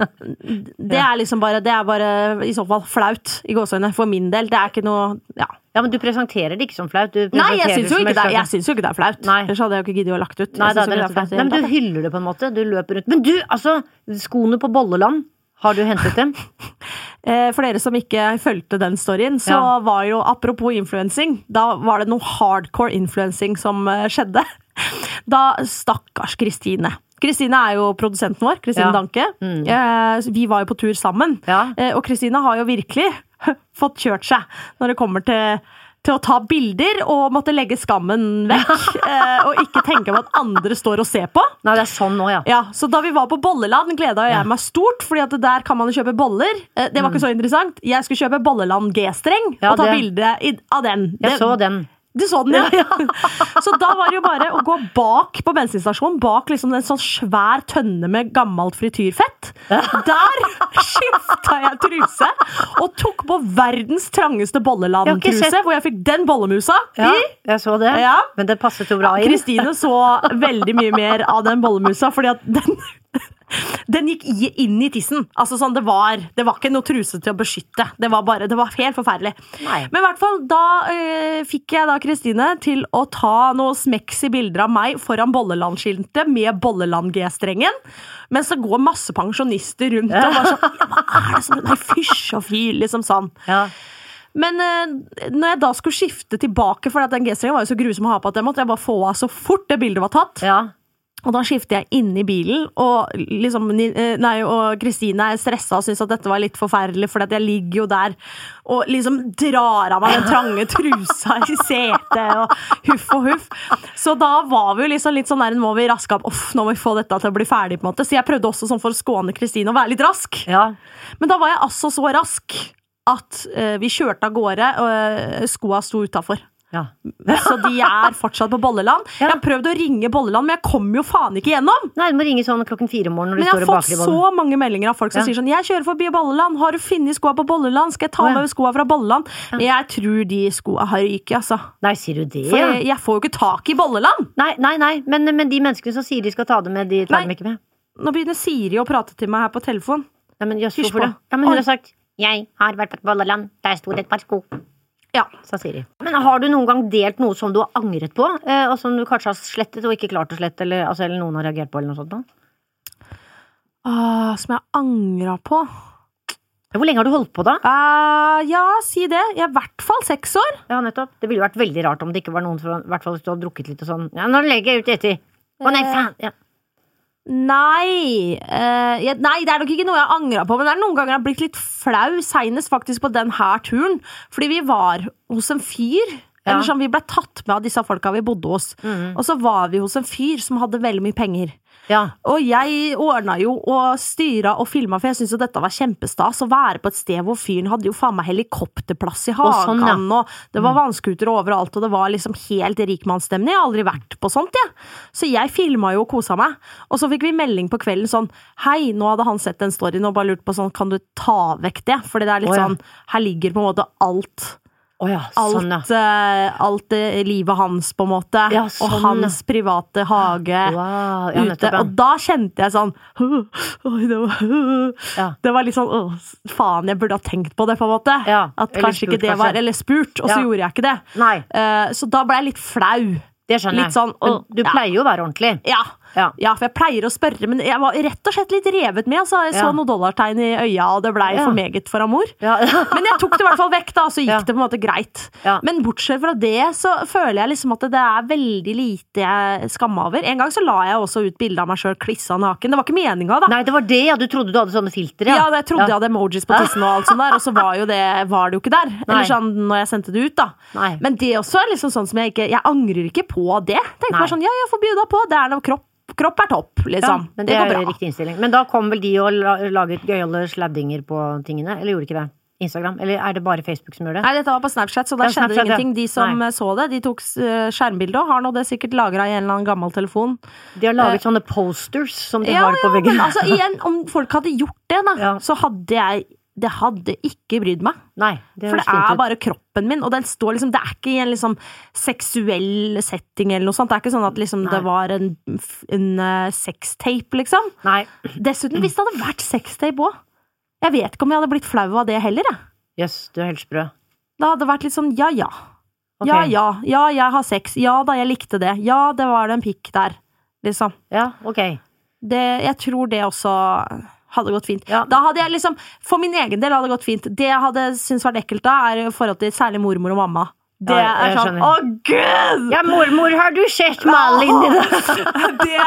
Det er liksom bare Det er bare i så fall flaut, i gåseøynene, for min del. Det er ikke noe Ja. Ja, men du presenterer det ikke som flaut. Du Nei, jeg syns jo som ikke det, jeg syns jo ikke det er flaut. Nei. Ellers hadde jeg jo ikke giddet å lagt ut. Nei, da, det er flaut Nei, men du hyller det på en måte. Du løper rundt. Men du, altså! Skoene på Bolleland. Har du hentet dem? Eh, For dere som ikke fulgte den storyen, så Ja. var jo apropos influensing, da var det noe hardcore influensing som eh, skjedde. Da stakkars Kristine. Kristine er jo produsenten vår, Kristine Ja. Danke. Mm. Vi var jo på tur sammen. Ja. Eh, Og Kristine har jo virkelig fått kjørt seg når det kommer til til å ta bilder og måtte legge skammen vekk. eh, og ikke tenke på at andre står og ser på. Nei, det er sånn nå, ja. Ja, så Da vi var på Bolleland, gleda jeg meg stort, fordi at der kan man jo kjøpe boller. Eh, Det var ikke så interessant. Jeg skulle kjøpe Bolleland G-streng Mm. Ja, og ta det- bilde av den. Jeg Det- så den. Du så den, ja? så da var det jo bare å gå bak på bensinstasjonen, bak liksom en sånn svær tønne med gammelt frityrfett. Der skifta jeg truse og tok på verdens trangeste Bolleland-truse, hvor jeg fikk den bollemusa Ja, i. jeg så det. Ja. Men det passet jo bra inn. Kristine så veldig mye mer av den bollemusa, fordi at den den gikk inn i tissen. Altså sånn, det, var, det var ikke noe truse til å beskytte. Det var, bare, det var helt forferdelig. Nei. Men i hvert fall, da øh, fikk jeg da Kristine til å ta noen smeksy bilder av meg foran Bolleland-skiltet med Bolleland-G-strengen. Mens det går masse pensjonister rundt og bare sånn ja, Hva er det som Nei, fysj og fy, liksom sånn. Ja. Men øh, når jeg da skulle skifte tilbake, for den G-strengen var jo så grusom å ha på at jeg måtte jeg bare få av så fort det bildet var tatt. ja. Og da skifter jeg inn i bilen, og liksom, eh, nei, og Kristine er stressa og syns at dette var litt forferdelig, for jeg ligger jo der og liksom drar av meg den trange trusa i setet, og huff og huff. Så da var vi jo liksom litt sånn der, nå må vi raske opp, uff, nå må vi få dette til å bli ferdig, på en måte. Så jeg prøvde også sånn for å skåne Kristine å være litt rask. ja. Men da var jeg altså så rask at uh, vi kjørte av gårde, og uh, skoa sto utafor. Ja. Så de er fortsatt på Bolleland. Ja. Jeg har prøvd å ringe Bolleland, men jeg kommer jo faen ikke gjennom! Nei, du må ringe sånn klokken fire om morgenen når Men jeg har fått så mange meldinger av folk som Ja. sier sånn 'Jeg kjører forbi Bolleland. Har du funnet skoa på Bolleland? Skal jeg ta oh, ja. med skoa fra Bolleland?' Men jeg tror de skoa har ryket, altså. Nei, sier du det? For jeg, jeg får jo ikke tak i Bolleland! Nei, nei, nei, men, men de menneskene som sier de skal ta det med, de tar Nei. dem ikke med. Nå begynner Siri å prate til meg her på telefon. Nei, men jøss, hvorfor det? Ja, men hun har sagt 'Jeg har vært på Bolleland, der sto det et par sko', Ja. sa Siri. Men har du noen gang delt noe som du har angret på, eh, og som du kanskje har slettet og ikke klart å slette, eller, altså, eller noen har reagert på, eller noe sånt? Da? Ah, som jeg angra på. Hvor lenge har du holdt på, da? Uh, ja, si det. I hvert fall seks år. Ja, nettopp. Det ville jo vært veldig rart om det ikke var noen som i hvert fall hvis du hadde drukket litt og sånn. Ja, nå legger jeg ut etter. Å nei, Eh. faen! Ja. Nei Uh, jeg, Nei, det er nok ikke noe jeg angra på, men det er noen ganger jeg har blitt litt flau, seinest faktisk på den her turen. Fordi vi var hos en fyr. Ja. Eller sånn, Vi ble tatt med av disse folka vi bodde hos. Mm. Og så var vi hos en fyr som hadde veldig mye penger. ja. Og jeg ordna jo og styra og filma, for jeg syntes jo dette var kjempestas. Å være på et sted hvor fyren hadde jo faen meg helikopterplass i Og hagen, sånn, ja. Mm. og det var vannskutere overalt, og det var liksom helt rikmannsstemning. Jeg har aldri vært på sånt, jeg. Så jeg filma jo og kosa meg. Og så fikk vi melding på kvelden sånn Hei, nå hadde han sett den storyen og bare lurt på sånn Kan du ta vekk det? Fordi det er litt oh, ja. sånn Her ligger på en måte alt. Å ja, sånn, ja. eh, alt eh, livet hans, på en måte. Ja, og sånn, hans private hage Wow, ute. Og da kjente jeg sånn oh, det var, Ja. det var litt sånn Faen, jeg burde ha tenkt på det, på en måte. At kanskje kanskje ikke det var kanskje. Eller spurt, og så gjorde jeg ikke det. Eh, så da ble jeg litt flau. det skjønner jeg. sånn, du pleier jo å være ordentlig. Ja. Ja. ja, for jeg pleier å spørre, men jeg var rett og slett litt revet med. Så Jeg så Ja. noen dollartegn i øya, og det blei for meget for Amor. Ja. Men jeg tok det i hvert fall vekk, da, og så gikk det på en måte greit. Men bortsett fra det, så føler jeg liksom at det er veldig lite jeg skammer over. En gang så la jeg også ut bilde av meg sjøl klissa naken. Det var ikke meninga, da. Nei, det var det, ja. Du trodde du hadde sånne filtre, Ja, ja. jeg trodde jeg hadde emojis på tissen, og alt sånt der, og så var jo det, var det jo ikke der. Nei. Eller sånn når jeg sendte det ut, da. Nei. Men det også er liksom sånn som jeg ikke Jeg angrer ikke på det. Tenker bare sånn, ja, jeg får bjuda på. Det er noe kropp. Kropp er topp, Ja, liksom. men det, det, går bra. riktig innstilling. Men da kom vel de og laget gøyale sladdinger på tingene? Eller gjorde de ikke det? Instagram? Eller er det bare Facebook som gjør det? Nei, dette var på Snapchat, så der Ja, skjedde ingenting. De som Nei. eh, så det, de tok eh, skjermbilde og har nå det sikkert lagra i en eller annen gammel telefon. De har laget sånne posters som de Ja, har på ja, men altså igjen, om folk hadde gjort det, da, Ja. så hadde jeg Det hadde ikke brydd meg. Nei, det For det er bare kroppen min, og den står liksom Det er ikke i en liksom seksuell setting eller noe sånt. Det er ikke sånn at liksom det var en, en eh, sextape, liksom. Nei, Dessuten, hvis det hadde vært sextape òg Jeg vet ikke om jeg hadde blitt flau av det heller, jeg. jøss, du er helt sprø. Det hadde vært litt sånn ja ja. Okay. Ja ja. Ja, jeg har sex. Ja da, jeg likte det. Ja, det var det en pikk der. Liksom. Ja, ok. Det, jeg tror det også hadde gått fint. Ja. Da hadde jeg liksom, For min egen del hadde det gått fint. Det jeg hadde syntes vært ekkelt da, er i forhold til særlig mormor og mamma. Det Ja, er sånn. Å, gud! Ja, mormor, har du sett Malin i dag? det,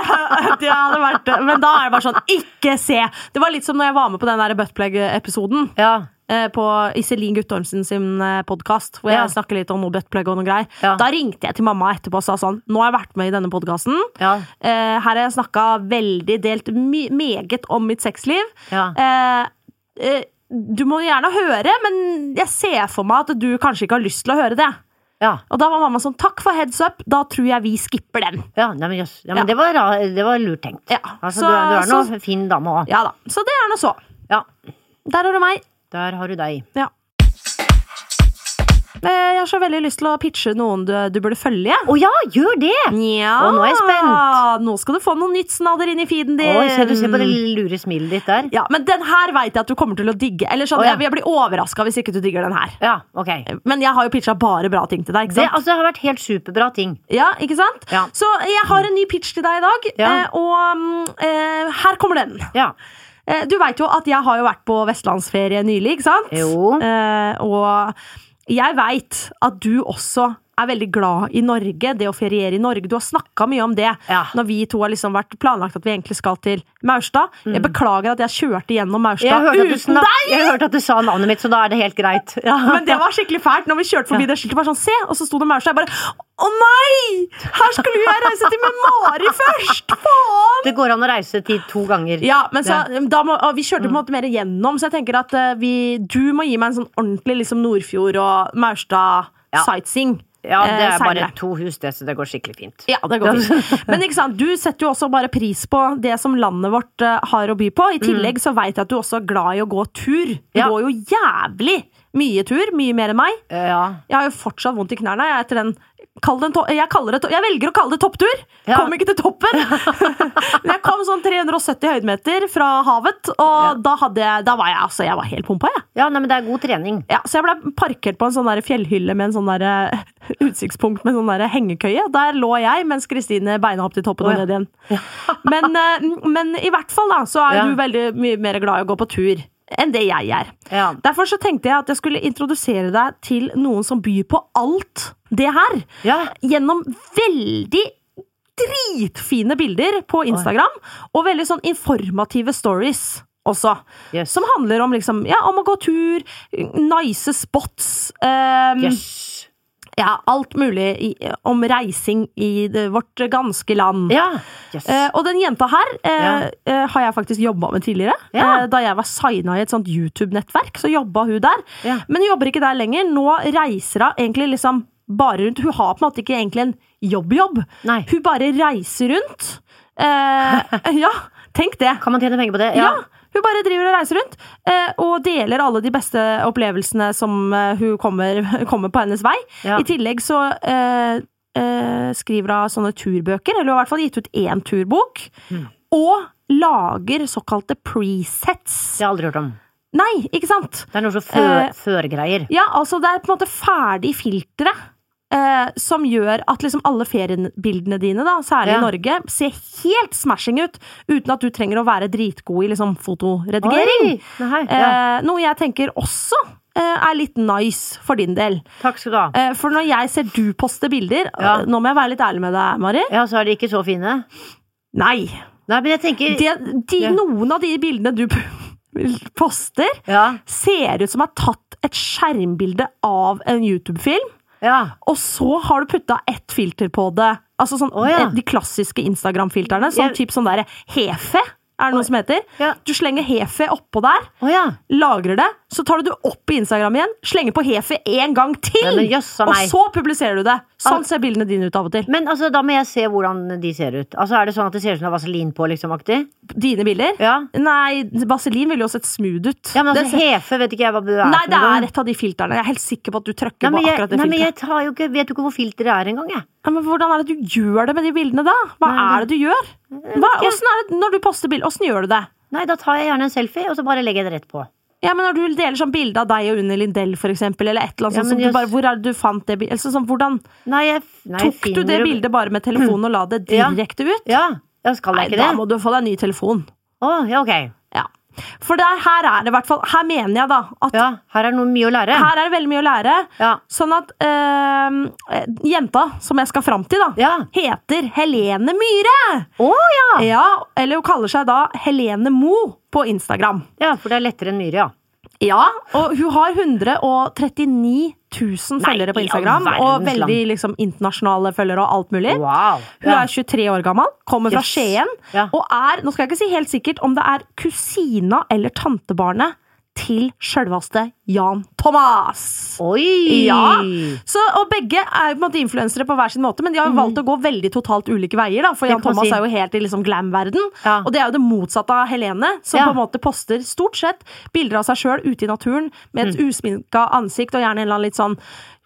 det hadde vært det. Men da er det bare sånn Ikke se! Det var litt som når jeg var med på den der buttplug-episoden. Ja, På Iselin Guttormsen sin podkast, hvor Ja. jeg snakker litt om noe buttplug og noe greier. Ja. Da ringte jeg til mamma etterpå og sa sånn Nå har jeg vært med i denne podkasten. ja, Eh, her har jeg snakka veldig delt meget om mitt sexliv. ja. Eh, eh, du må gjerne høre, men jeg ser for meg at du kanskje ikke har lyst til å høre det. Ja, Og da var mamma sånn takk for heads up, da tror jeg vi skipper den. ja, nei, men, ja, men Ja. det, var, det var lurt tenkt. Ja, Altså, så- du, du er nå fin dame òg. Ja da. Så det er nå så. Ja, Der har du meg. Der har du deg. Ja. Eh, Jeg har så veldig lyst til å pitche noen du, du burde følge. Å ja, gjør det! Ja. Og nå er jeg spent. Nå skal du få noe nytt snadder inn i feeden din. Oi, se, du ser på det lure smilet ditt der. Ja, Men den her veit jeg at du kommer til å digge. Eller sånn, oh, ja. Jeg, jeg blir overraska hvis ikke du digger den her. Ja, ok. Men jeg har jo pitcha bare bra ting til deg. ikke Det, altså, det har vært helt superbra ting. Ja, ikke sant? Ja. Så jeg har en ny pitch til deg i dag, Ja. eh, og um, uh, her kommer den. Ja. Eh, du veit jo at jeg har jo vært på vestlandsferie nylig, ikke sant? Jo. Eh, og jeg veit at du også er veldig glad i Norge, det å feriere i Norge. Du har snakka mye om det Ja. når vi to har liksom vært planlagt at vi egentlig skal til Maurstad. Jeg beklager at jeg kjørte gjennom Mm. Maurstad uten deg! jeg hørte at du sa navnet mitt, så da er det helt greit. Ja. Men det var skikkelig fælt når vi kjørte forbi det skiltet. var sånn, se, Og så sto det Maurstad. Jeg bare Å nei! Her skulle jeg reise til med Mari først! Faen! Det går an å reise til to ganger. Ja, men så, da må, Vi kjørte på en måte mer igjennom, så jeg tenker at eh, vi, du må gi meg en sånn ordentlig liksom Nordfjord og Maurstad Ja. Ja, det eh, er bare to hus, det, så det går skikkelig fint. Ja, det går fint. Men ikke sant, du setter jo også bare pris på det som landet vårt eh, har å by på. I tillegg så veit jeg at du også er glad i å gå tur. Du Ja. går jo jævlig mye tur, mye mer enn meg. Eh, Ja. Jeg har jo fortsatt vondt i knærne jeg, etter den Kall jeg, jeg velger å kalle det topptur! Ja. Kom ikke til toppen! Men jeg kom sånn 370 høydemeter fra havet, og da, hadde jeg, da var jeg altså, jeg var helt pumpa, jeg. ja, nei, men det er god trening. Ja, så jeg ble parkert på en sånn fjellhylle med en sånn der eh, utsiktspunkt med sånn der hengekøye. Der lå jeg mens Kristine beina opp til toppen Å, og ned igjen. Men, eh, men i hvert fall da, så er Ja. du veldig mye mer glad i å gå på tur enn det jeg er. Ja. Derfor så tenkte jeg at jeg skulle introdusere deg til noen som byr på alt det her. Ja. Gjennom veldig dritfine bilder på Instagram, og veldig sånn informative stories også. Yes. Som handler om, liksom, ja, om å gå tur, nice spots um, Yes. Ja, alt mulig i, om reising i det, vårt ganske land. Ja. Yes. Eh, og den jenta her eh, Ja. eh, har jeg faktisk jobba med tidligere. Ja. Eh, da jeg var signa i et sånt YouTube-nettverk, så jobba hun der. Men hun jobber ikke der lenger. Nå reiser hun egentlig liksom bare rundt. Hun har på en måte ikke egentlig en jobb-jobb. Hun bare reiser rundt. Eh, ja, tenk det. Kan man tjene penger på det? Ja. Hun bare driver og reiser rundt eh, og deler alle de beste opplevelsene som eh, hun kommer, kommer på hennes vei. Ja. I tillegg så eh, eh, skriver hun sånne turbøker, eller hun har i hvert fall gitt ut én turbok. Mm. Og lager såkalte presets. Det har jeg aldri hørt om. Nei, ikke sant? Det er noe som Eh, førgreier. Ja, altså det er på en måte ferdig filtre. Eh, som gjør at liksom alle feriebildene dine, da, særlig Ja. i Norge, ser helt smashing ut. Uten at du trenger å være dritgod i liksom, fotoredigering. Oi! Nei, ja. Eh, noe jeg tenker også eh, er litt nice for din del. Takk skal du ha. Eh, for når jeg ser du poste bilder Ja. eh, Nå må jeg være litt ærlig med deg, Mari. Ja, så er de ikke så fine. Nei. Nei, men jeg tenker de, de. Noen av de bildene du poster, Ja. ser ut som er tatt et skjermbilde av en YouTube-film. Ja. Og så har du putta ett filter på det. Altså sånn, oh, ja. De klassiske Instagram-filterne. Sånn Jeg- type sånn derre Hefe, er det noe som heter. Ja. Du slenger Hefe oppå der, oh, ja. lagrer det, så tar du det opp i Instagram igjen, slenger på Hefe en gang til! Nei, men og så publiserer du det! Sånn ser bildene dine ut av og til. Men altså, da må jeg se hvordan de ser ut. Altså, Er det sånn at det ser ut som det er vaselin på, liksom? aktig? Dine bilder? Ja. Nei, Vaselin ville jo sett smooth ut. ja, men altså, ser- Hefe vet ikke jeg hva det er. Nei, det er et av de filterne. Jeg er helt sikker på at du trykker på akkurat det nei, men jeg tar jo ikke, vet jo ikke hvor filteret er engang, jeg. Ja, men hvordan er det du gjør det med de bildene, da? Hva Nei, er det du gjør? Hva, er det når du poster bilder? Åssen gjør du det? Nei, da tar jeg gjerne en selfie, og så bare legger jeg det rett på. Ja, men Når du deler sånn bilde av deg og Unni Lindell, for eksempel, eller et eller annet Ja, sånt, jeg- bare, hvor er det du fant det bildet? Altså, sånn, hvordan Nei, jeg, nei, tok du det bildet bare med telefonen og la det direkte ut? Ja, ja skal Nei, jeg ikke da det? må du få deg en ny telefon. Å, ja, ok. Ja. For der, her er det i hvert fall Her mener jeg da at Ja, her er det mye å lære. her er det veldig mye å lære. Ja. Sånn at øh, jenta som jeg skal fram til, da, Ja. heter Helene Myhre! Å ja! Ja, eller hun kaller seg da Helene Mo på Instagram. Ja, for det er lettere enn myre, ja. Ja, og hun har 139 000 Nei, følgere på Instagram. Og veldig liksom, internasjonale følgere og alt mulig. Wow. Hun Ja. er 23 år gammel, kommer fra Yes. Skien, Ja. og er, nå skal jeg ikke si helt sikkert om det er kusina eller tantebarnet til sjølveste Jan Thomas. Oi! Ja. Så, og begge er på en måte influensere på hver sin måte, men de har jo valgt å gå veldig totalt ulike veier. Da, for. Jan Thomas si. er jo helt i liksom glam-verden, Ja. og det er jo det motsatte av Helene, som Ja. på en måte poster stort sett bilder av seg sjøl ute i naturen med Mm. et usminka ansikt og gjerne en eller annen litt sånn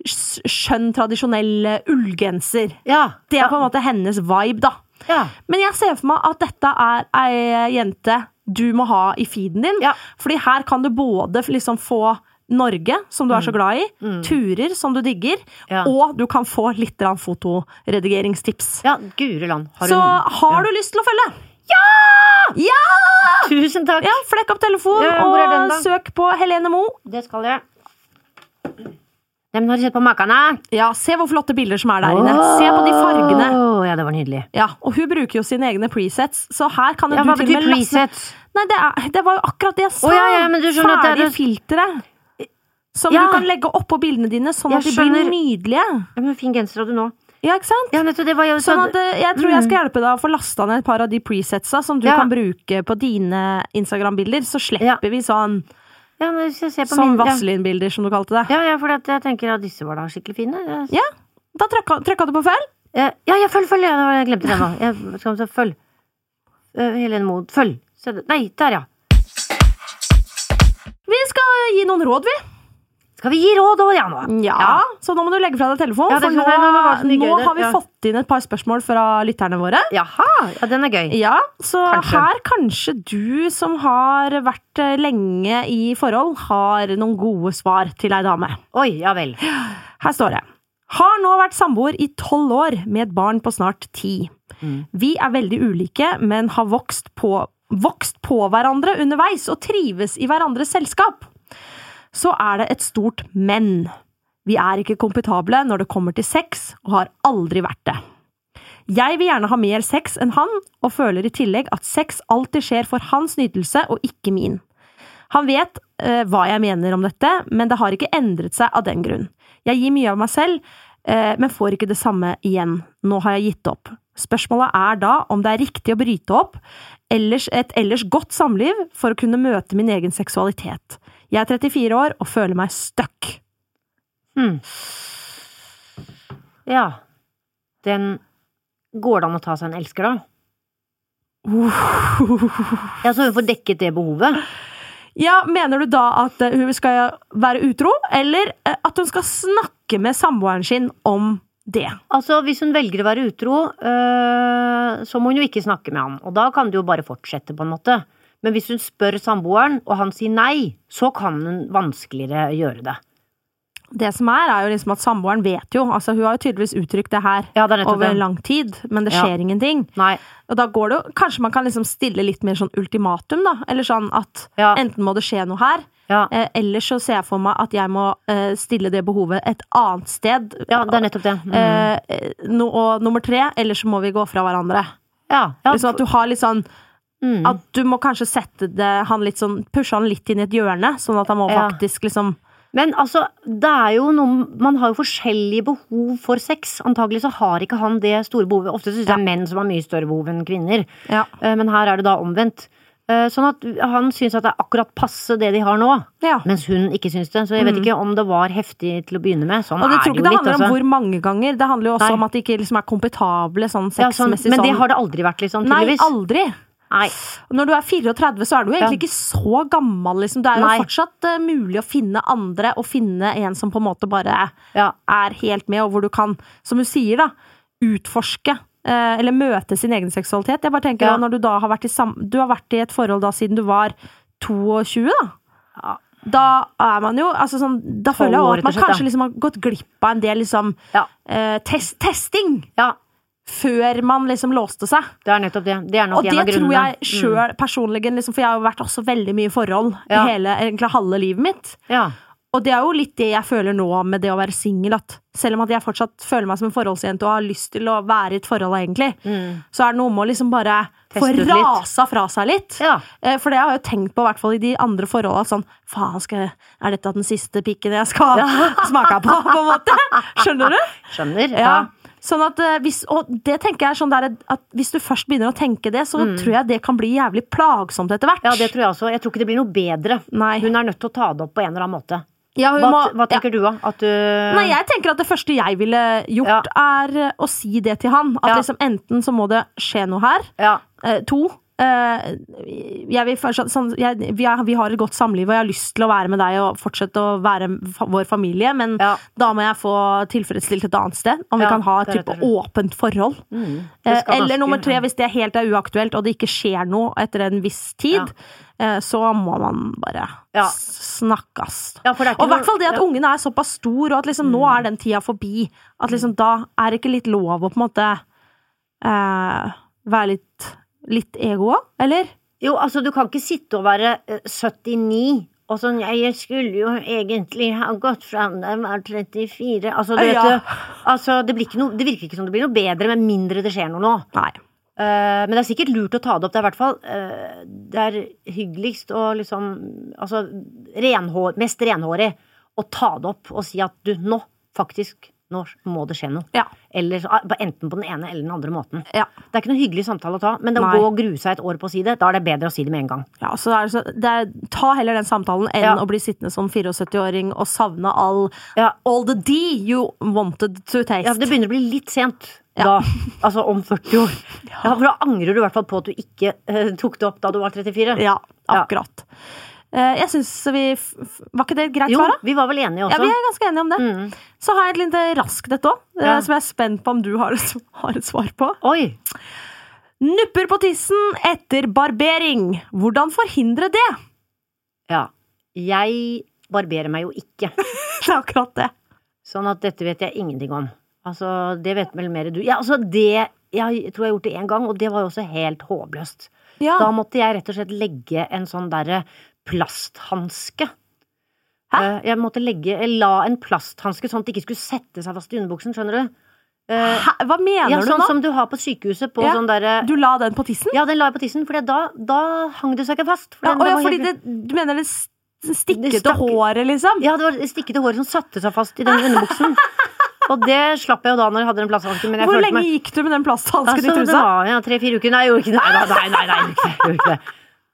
skjønn, tradisjonell eh, ullgenser. Ja. Det er på en måte hennes vibe, da. Ja. Men jeg ser for meg at dette er ei jente du må ha i feeden din. Ja. Fordi her kan du både liksom få Norge, som du er så glad i, turer som du digger, Mm. Ja. og du kan få litt fotoredigeringstips. ja guri land. Har Så du- har du lyst til å følge? Ja! Tusen takk! Ja, Flekk opp telefonen Ja, og søk på Helene Mo. Det skal jeg. Nei, men har du sett på makene? Ja, Se hvor flotte bilder som er der inne. Se på de fargene. Ja, det var nydelig. Ja, Og hun bruker jo sine egne presets, så her kan Ja, du til og med laste presets? Nei, det, er, det var jo akkurat det jeg sa! Oh, ja, ja, men du skjønner at er Ferdig filtre. Som Ja. du kan legge oppå bildene dine, sånn at de blir nydelige. Ja, men Fin genser har du nå. Ja, ikke sant? Ja, nettopp, det var jo Sånn at eh, Jeg tror jeg skal hjelpe deg å få lasta ned et par av de presetsa som du Ja. kan bruke på dine Instagram-bilder. Så slipper vi sånn, Ja, jeg sånn. Vazelin-bilder, som du kalte det. Ja, ja, for jeg tenker at disse var da skikkelig fine. Jeg- Ja. Da trykka, du på følg. Ja, ja, følg, følg! Ja, jeg glemte det nå. Jeg skal si følg. Eh, Helene Moe, følg. Nei, der, ja. Vi skal gi noen råd, vi. Skal vi gi råd òg, ja. Ja, Så nå må du legge fra deg telefonen, Ja, for nå. Nå har vi Ja. fått inn et par spørsmål fra lytterne våre. Jaha, ja, den er gøy. Ja, så Kanskje. her kanskje du som har vært eh, lenge i forhold, har noen gode svar til ei dame. Oi, ja vel. Her står det. Har nå vært samboer i tolv år med et barn på snart ti. Mm. Vi er veldig ulike, men har vokst på, vokst på hverandre underveis og trives i hverandres selskap. Så er det et stort men. Vi er ikke kompetable når det kommer til sex, og har aldri vært det. Jeg vil gjerne ha mer sex enn han, og føler i tillegg at sex alltid skjer for hans nytelse og ikke min. Han vet eh, hva jeg mener om dette, men det har ikke endret seg av den grunn. Jeg gir mye av meg selv, eh, men får ikke det samme igjen. Nå har jeg gitt opp. Spørsmålet er da om det er riktig å bryte opp ellers et ellers godt samliv for å kunne møte min egen seksualitet. Jeg er 34 år og føler meg stuck. Hmm. Ja. Den Går det an å ta seg en elsker, da? Ja, Så hun får dekket det behovet? Ja, Mener du da at eh, hun skal være utro, eller eh, at hun skal snakke med samboeren sin om det? Altså, Hvis hun velger å være utro, øh, så må hun jo ikke snakke med han. Og da kan det jo bare fortsette, på en måte. Men hvis hun spør samboeren, og han sier nei, så kan hun vanskeligere gjøre det. Det som er, er jo liksom at samboeren vet jo. altså Hun har jo tydeligvis uttrykt det her Ja, det er over lang tid, men det Ja. skjer ingenting. Nei. Og da går det jo Kanskje man kan liksom stille litt mer sånn ultimatum, da. Eller sånn at Ja. enten må det skje noe her, Ja. eh, eller så ser jeg for meg at jeg må eh, stille det behovet et annet sted. ja, det er nettopp det. Mm. Eh, no, og nummer tre, eller så må vi gå fra hverandre. ja, ja. Liksom at du har litt sånn mm. At du må kanskje sette det, han litt sånn Pushe han litt inn i et hjørne, sånn at han må Ja. faktisk liksom Men altså, det er jo noe Man har jo forskjellige behov for sex. Antagelig så har ikke han det store behovet. Ofte syns jeg det er menn som har mye større behov enn kvinner. Ja. Eh, Men her er det da omvendt. Eh, Sånn at han syns at det er akkurat passe det de har nå, ja. mens hun ikke syns det. Så jeg vet ikke om det var heftig til å begynne med. Sånn Mm. Og det tror det ikke det litt, handler om altså. hvor mange ganger. Det handler jo også Nei. om at de ikke liksom er kompetable sånn Ja, sånn, men men det sånn. har det aldri vært, liksom, Nei, aldri. Nei. Når du er 34, så er du egentlig Ja. ikke så gammel, liksom. Det er jo Nei. fortsatt uh, mulig å finne andre, og finne en som på en måte bare Ja. er helt med, og hvor du kan, som du sier, da, utforske. eh, Eller møte sin egen seksualitet. Jeg bare tenker Ja. da, når Du da har vært i Du har vært i et forhold da siden du var 22, da. Ja. Da er man jo altså sånn, Da føler jeg at man kanskje liksom har gått glipp av en del liksom Ja. eh, test, testing ja. Før man liksom låste seg. Det er nettopp det. Det er Og det tror jeg sjøl personlig, liksom, for jeg har jo vært også veldig mye i forhold Ja. hele, egentlig halve livet mitt. Ja. Og det er jo litt det jeg føler nå med det å være singel, at selv om at jeg fortsatt føler meg som en forholdsjente og har lyst til å være i et forhold, egentlig, Mm. så er det noe med å liksom bare få rasa fra seg litt. Ja. Eh, For det har jeg jo tenkt på, i hvert fall i de andre forholdene, sånn faen, skal er dette den siste pikken jeg skal smake på, på en måte? Skjønner du? Skjønner. Ja. Sånn at eh, hvis, og det tenker jeg er sånn der, at hvis du først begynner å tenke det, så tror jeg det kan bli jævlig plagsomt etter hvert. Mm. Ja, det tror jeg også. Jeg tror ikke det blir noe bedre. Nei. Hun er nødt til å ta det opp på en eller annen måte. Ja, hun Hva, må- hva tenker du, da? Du Nei, jeg tenker at det første jeg ville gjort, er eh, å si det til han. At Ja. liksom enten så må det skje noe her. Ja. Eh, to. Eh, jeg vil sånn, jeg, vi, er, vi har et godt samliv, og jeg har lyst til å være med deg og fortsette å være vår familie, men Ja. da må jeg få tilfredsstilt et annet sted. Om vi kan ha et type åpent forhold. Mm. Eh, Eller nummer tre, hvis det helt er uaktuelt, og det ikke skjer noe etter en viss tid, Ja så må man bare Ja. snakkes. Ja, Og i hvert fall det at ja. Mm. ungen er såpass stor, og at liksom nå er den tida forbi. At liksom da er det ikke litt lov å på en måte eh, være litt, litt ego òg, eller? Jo, altså, du kan ikke sitte og være eh, 79 og sånn 'Jeg skulle jo egentlig ha gått fram da jeg var 34' Altså, du Ja. vet du altså, det, noe, det virker ikke som det blir noe bedre med mindre det skjer noe nå. Nei. Eh, men det er sikkert lurt å ta det opp. Det er i hvert fall eh, Det er hyggeligst og liksom Altså renhår, mest renhårig å ta det opp og si at du, nå faktisk nå må det skje noe. Ja. Eller, ah, enten på den ene eller den andre måten. Ja. Det er ikke noe hyggelig samtale å ta, men det å gå og grue seg et år på å si det, da er det bedre å si det med en gang. Ja, så er det så, det er, ta heller den samtalen enn Ja. å bli sittende som 74-åring og savne all, Ja. all the D you wanted to taste. Ja, det begynner å bli litt sent Ja. da. Altså om 40 år. Ja, for da angrer du i hvert fall på at du ikke uh, tok det opp da du var 34. Ja, akkurat. Eh, jeg syns vi Var ikke det et greit svar, da? vi var vel enige også. Ja, vi er ganske enige om det. Så har jeg et lite raskt et òg, Ja. som jeg er spent på om du har, har et svar på. Oi! Nupper på tissen etter barbering. Hvordan forhindre det? Ja. Jeg barberer meg jo ikke, Det er akkurat det. sånn at dette vet jeg ingenting om. Altså, det vet vel mer du. Ja, altså, det Jeg tror jeg har gjort det én gang, og det var jo også helt håpløst. Ja. Da måtte jeg rett og slett legge en sånn derre plasthanske. Hæ? Eh, Jeg måtte legge, jeg la en plasthanske sånn at det ikke skulle sette seg fast i underbuksen, skjønner du? Eh, Hæ? Hva mener Ja, du sånn nå? som du har på sykehuset på Ja, sånn derre Du la den på tissen? Ja, den la jeg på tissen, for da, da hang det seg ikke fast. For Ja, den- å ja, fordi helt- det, du mener det stikkete Det stakk- håret, liksom? Ja, det var det stikkete håret som satte seg fast i den underbuksen. Og det slapp jeg jo da når jeg hadde den plasthansken. Hvor lenge meg gikk du med den plasthansken altså, i det trusa? var ja, tre-fire uker. Nei, jeg gjorde ikke det. Nei, nei, nei, nei, jeg gjorde ikke det.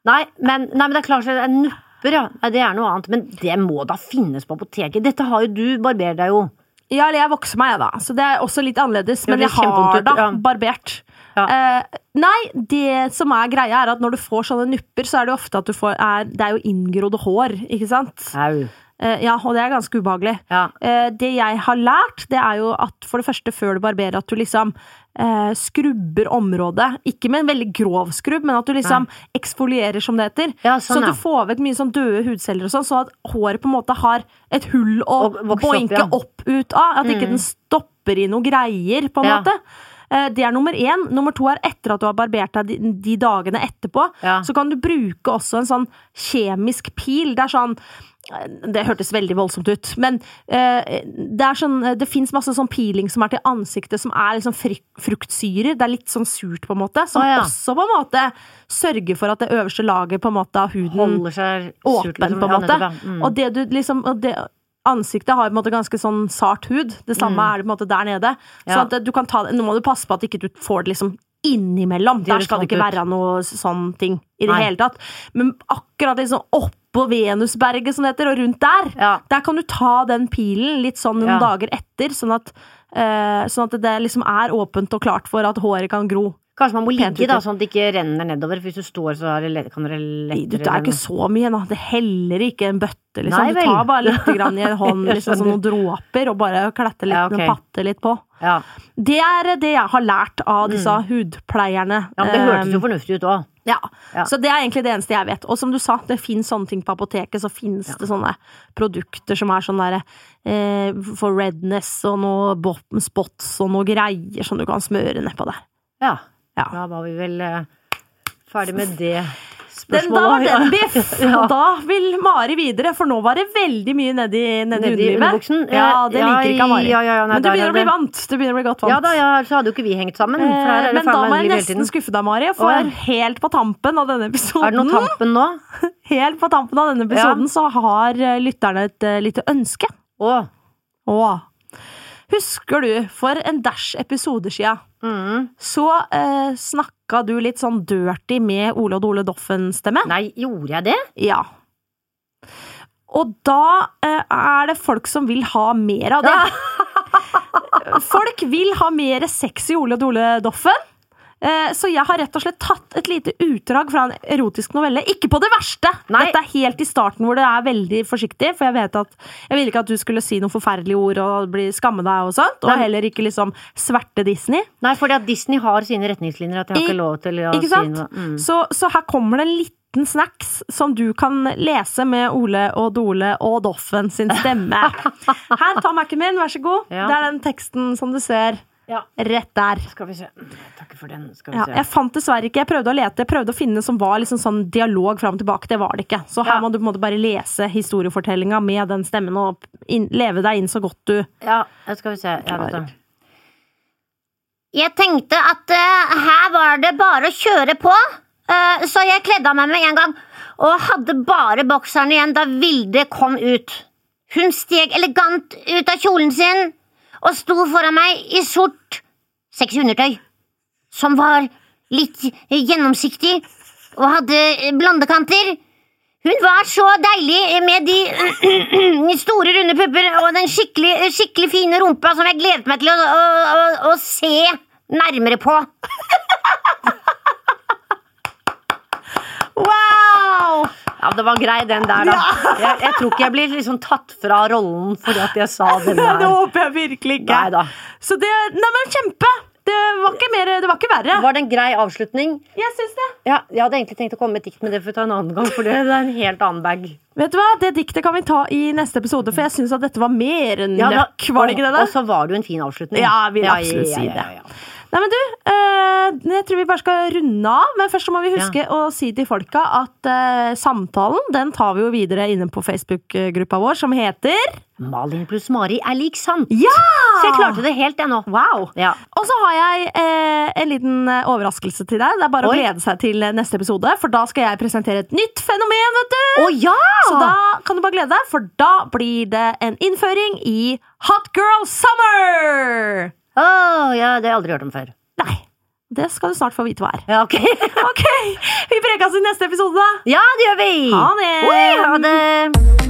Nei, men, nei, men det er klart det er nupper, ja. Nei, det er noe annet. Men det må da finnes på apoteket. Dette har jo du. Barberer deg jo. Ja, eller jeg vokser meg, jeg, da. Så det er også litt annerledes. Men jeg har da ja. barbert. Ja. Eh, nei, det som er greia, er at når du får sånne nupper, så er det jo ofte at du får er, Det er jo inngrodde hår, ikke sant? Au. Eh, ja, og det er ganske ubehagelig. Ja. Eh, det jeg har lært, det er jo at for det første før du barberer, at du liksom eh, skrubber området. Ikke med en veldig grov skrubb, men at du liksom eksfolierer, som det heter. Ja, så sånn, at du får vekk mye sånn døde hudceller og sånn, så at håret på en måte har et hull å Og opp, boinke ja. Mm. opp ut av. At ikke den stopper i noe greier, på en Ja. måte. Eh, Det er nummer én. Nummer to er etter at du har barbert deg de, de dagene etterpå, så kan du bruke også en sånn kjemisk pil. Det er sånn det hørtes veldig voldsomt ut, men eh, det er sånn Det fins masse sånn peeling som er til ansiktet, som er liksom fruktsyrer. Det er litt sånn surt, på en måte. Som Å, ja. også på en måte sørger for at det øverste laget på en måte av huden Holder seg åpen, liksom. på en Ja, måte. ja. Mm. Og det du liksom det, Ansiktet har på en måte ganske sånn sart hud. Det samme er det på en måte der nede. Så Mm. Ja. at du kan ta det, Nå må du passe på at ikke du får det liksom innimellom. Der skal det ikke være noe sånn ting i det Nei. hele tatt. Men akkurat liksom oppå Venusberget, som det heter, og rundt der, Ja. der kan du ta den pilen litt sånn noen Ja. dager etter, sånn at, uh, sånn at det liksom er åpent og klart for at håret kan gro. Kanskje man må ligge, da, sånn at det ikke renner nedover. For hvis du står, så kan det lettere det er ikke så mye, da. Det heller ikke en bøtte, liksom. Nei du tar bare litt grann i en hånd, liksom, sånn noen dråper, og bare kletter litt, Ja, okay. og patter litt på. Ja. Det er det jeg har lært av disse hudpleierne. Mm. ja, men det hørtes jo Eh, fornuftig ut òg. ja. Ja. Så det er egentlig det eneste jeg vet. Og som du sa, det fins sånne ting på apoteket. Så fins det sånne produkter som er sånn derre eh, for redness og noe spots og noe greier som du kan smøre nedpå der. Ja. Ja. Da var vi vel eh, ferdig med det Den, da var spørsmålet. den biff! Ja. Og da vil Mari videre, for nå var det veldig mye nedi, nedi, Nedi underlivet. Ja, det Ja, liker ikke Mari. ja, ja, ja, nei, Men du begynner er å bli vant. Du begynner å bli godt vant. Ja da, ja, så hadde jo ikke vi hengt sammen. Eh, det Men da må jeg nesten skuffe deg, Mari. For Å, ja. helt på tampen av denne episoden Er det noe tampen nå? Helt på tampen av denne episoden så har eh, lytterne et uh, lite ønske. Å. Åh. Husker du, for en dash episoder sia, Mm. så eh, snakka du litt sånn dirty med Ole og Dole Doffen-stemme? Nei, gjorde jeg det? Ja. Og da eh, er det folk som vil ha mer av det. folk vil ha mer sexy Ole og Dole Doffen. Eh, Så jeg har rett og slett tatt et lite utdrag fra en erotisk novelle. Ikke på det verste! Nei. Dette er helt i starten hvor det er veldig forsiktig. For jeg vet at Jeg ville ikke at du skulle si noen forferdelige ord og bli, skamme deg. Og sånt Og Nei. heller ikke liksom sverte Disney. Nei, at Disney har sine retningslinjer. At jeg har I- ikke lov til å Ikke si noe. Mm. Så, så her kommer det en liten snacks som du kan lese med Ole og Dole og Doffen sin stemme. Her, ta Mac-en min, vær så god. Ja. Det er den teksten som du ser Ja, rett der. skal vi se. Takk for den. Ja, se. jeg fant dessverre ikke, jeg prøvde å lete, jeg prøvde å finne som var liksom sånn dialog fram og tilbake. Det var det ikke. Så her Ja. må du på en måte bare lese historiefortellinga med den stemmen og inn, leve deg inn så godt du Ja, skal vi se. Jeg, vet Jeg tenkte at uh, her var det bare å kjøre på, uh, så jeg kledde av meg med en gang og hadde bare bokseren igjen da Vilde kom ut. Hun steg elegant ut av kjolen sin og sto foran meg i sort sexy undertøy, som var litt gjennomsiktig og hadde blandekanter. Hun var så deilig med de store, runde pupper og den skikkelig, skikkelig fine rumpa som jeg gledet meg til å, å, å, å se nærmere på. Wow! Ja, det var grei, den der, da. Jeg, jeg tror ikke jeg blir liksom tatt fra rollen fordi at jeg sa den der. det håper jeg virkelig ikke. Neida. Så det Nei, men kjempe! Det var ikke mer, det var ikke verre. Var det en grei avslutning? Jeg syns det. Ja, jeg hadde egentlig tenkt å komme med et dikt, men det får vi ta en annen gang. For det er en helt annen bag. Vet du hva, Det diktet kan vi ta i neste episode, for jeg syns at dette var mer enn Ja, da- nøkk. Var det ikke det? Der? og så var det jo en fin avslutning. Ja, jeg vil absolutt si det. Ja. Nei, men du, eh, jeg tror vi bare skal runde av. Men først må vi huske å si til folka at eh, samtalen den tar vi jo videre inne på Facebook-gruppa vår, som heter Malin pluss Mari er lik sant. Ja! Så jeg klarte det helt, ennå. Wow! Ja. Og så har jeg eh, en liten eh, overraskelse til deg. Det er bare Oi. å glede seg til eh, neste episode, for da skal jeg presentere et nytt fenomen, vet du! Å ja! Så da kan du bare glede deg, for da blir det en innføring i Hot Girl Summer! Å, ja, det har jeg aldri hørt om før. Nei, det skal du snart få vite hva er. Ja, ok. Ok, Vi prekes i neste episode, da! Ja, det gjør vi! Ha det! Oi, ha det!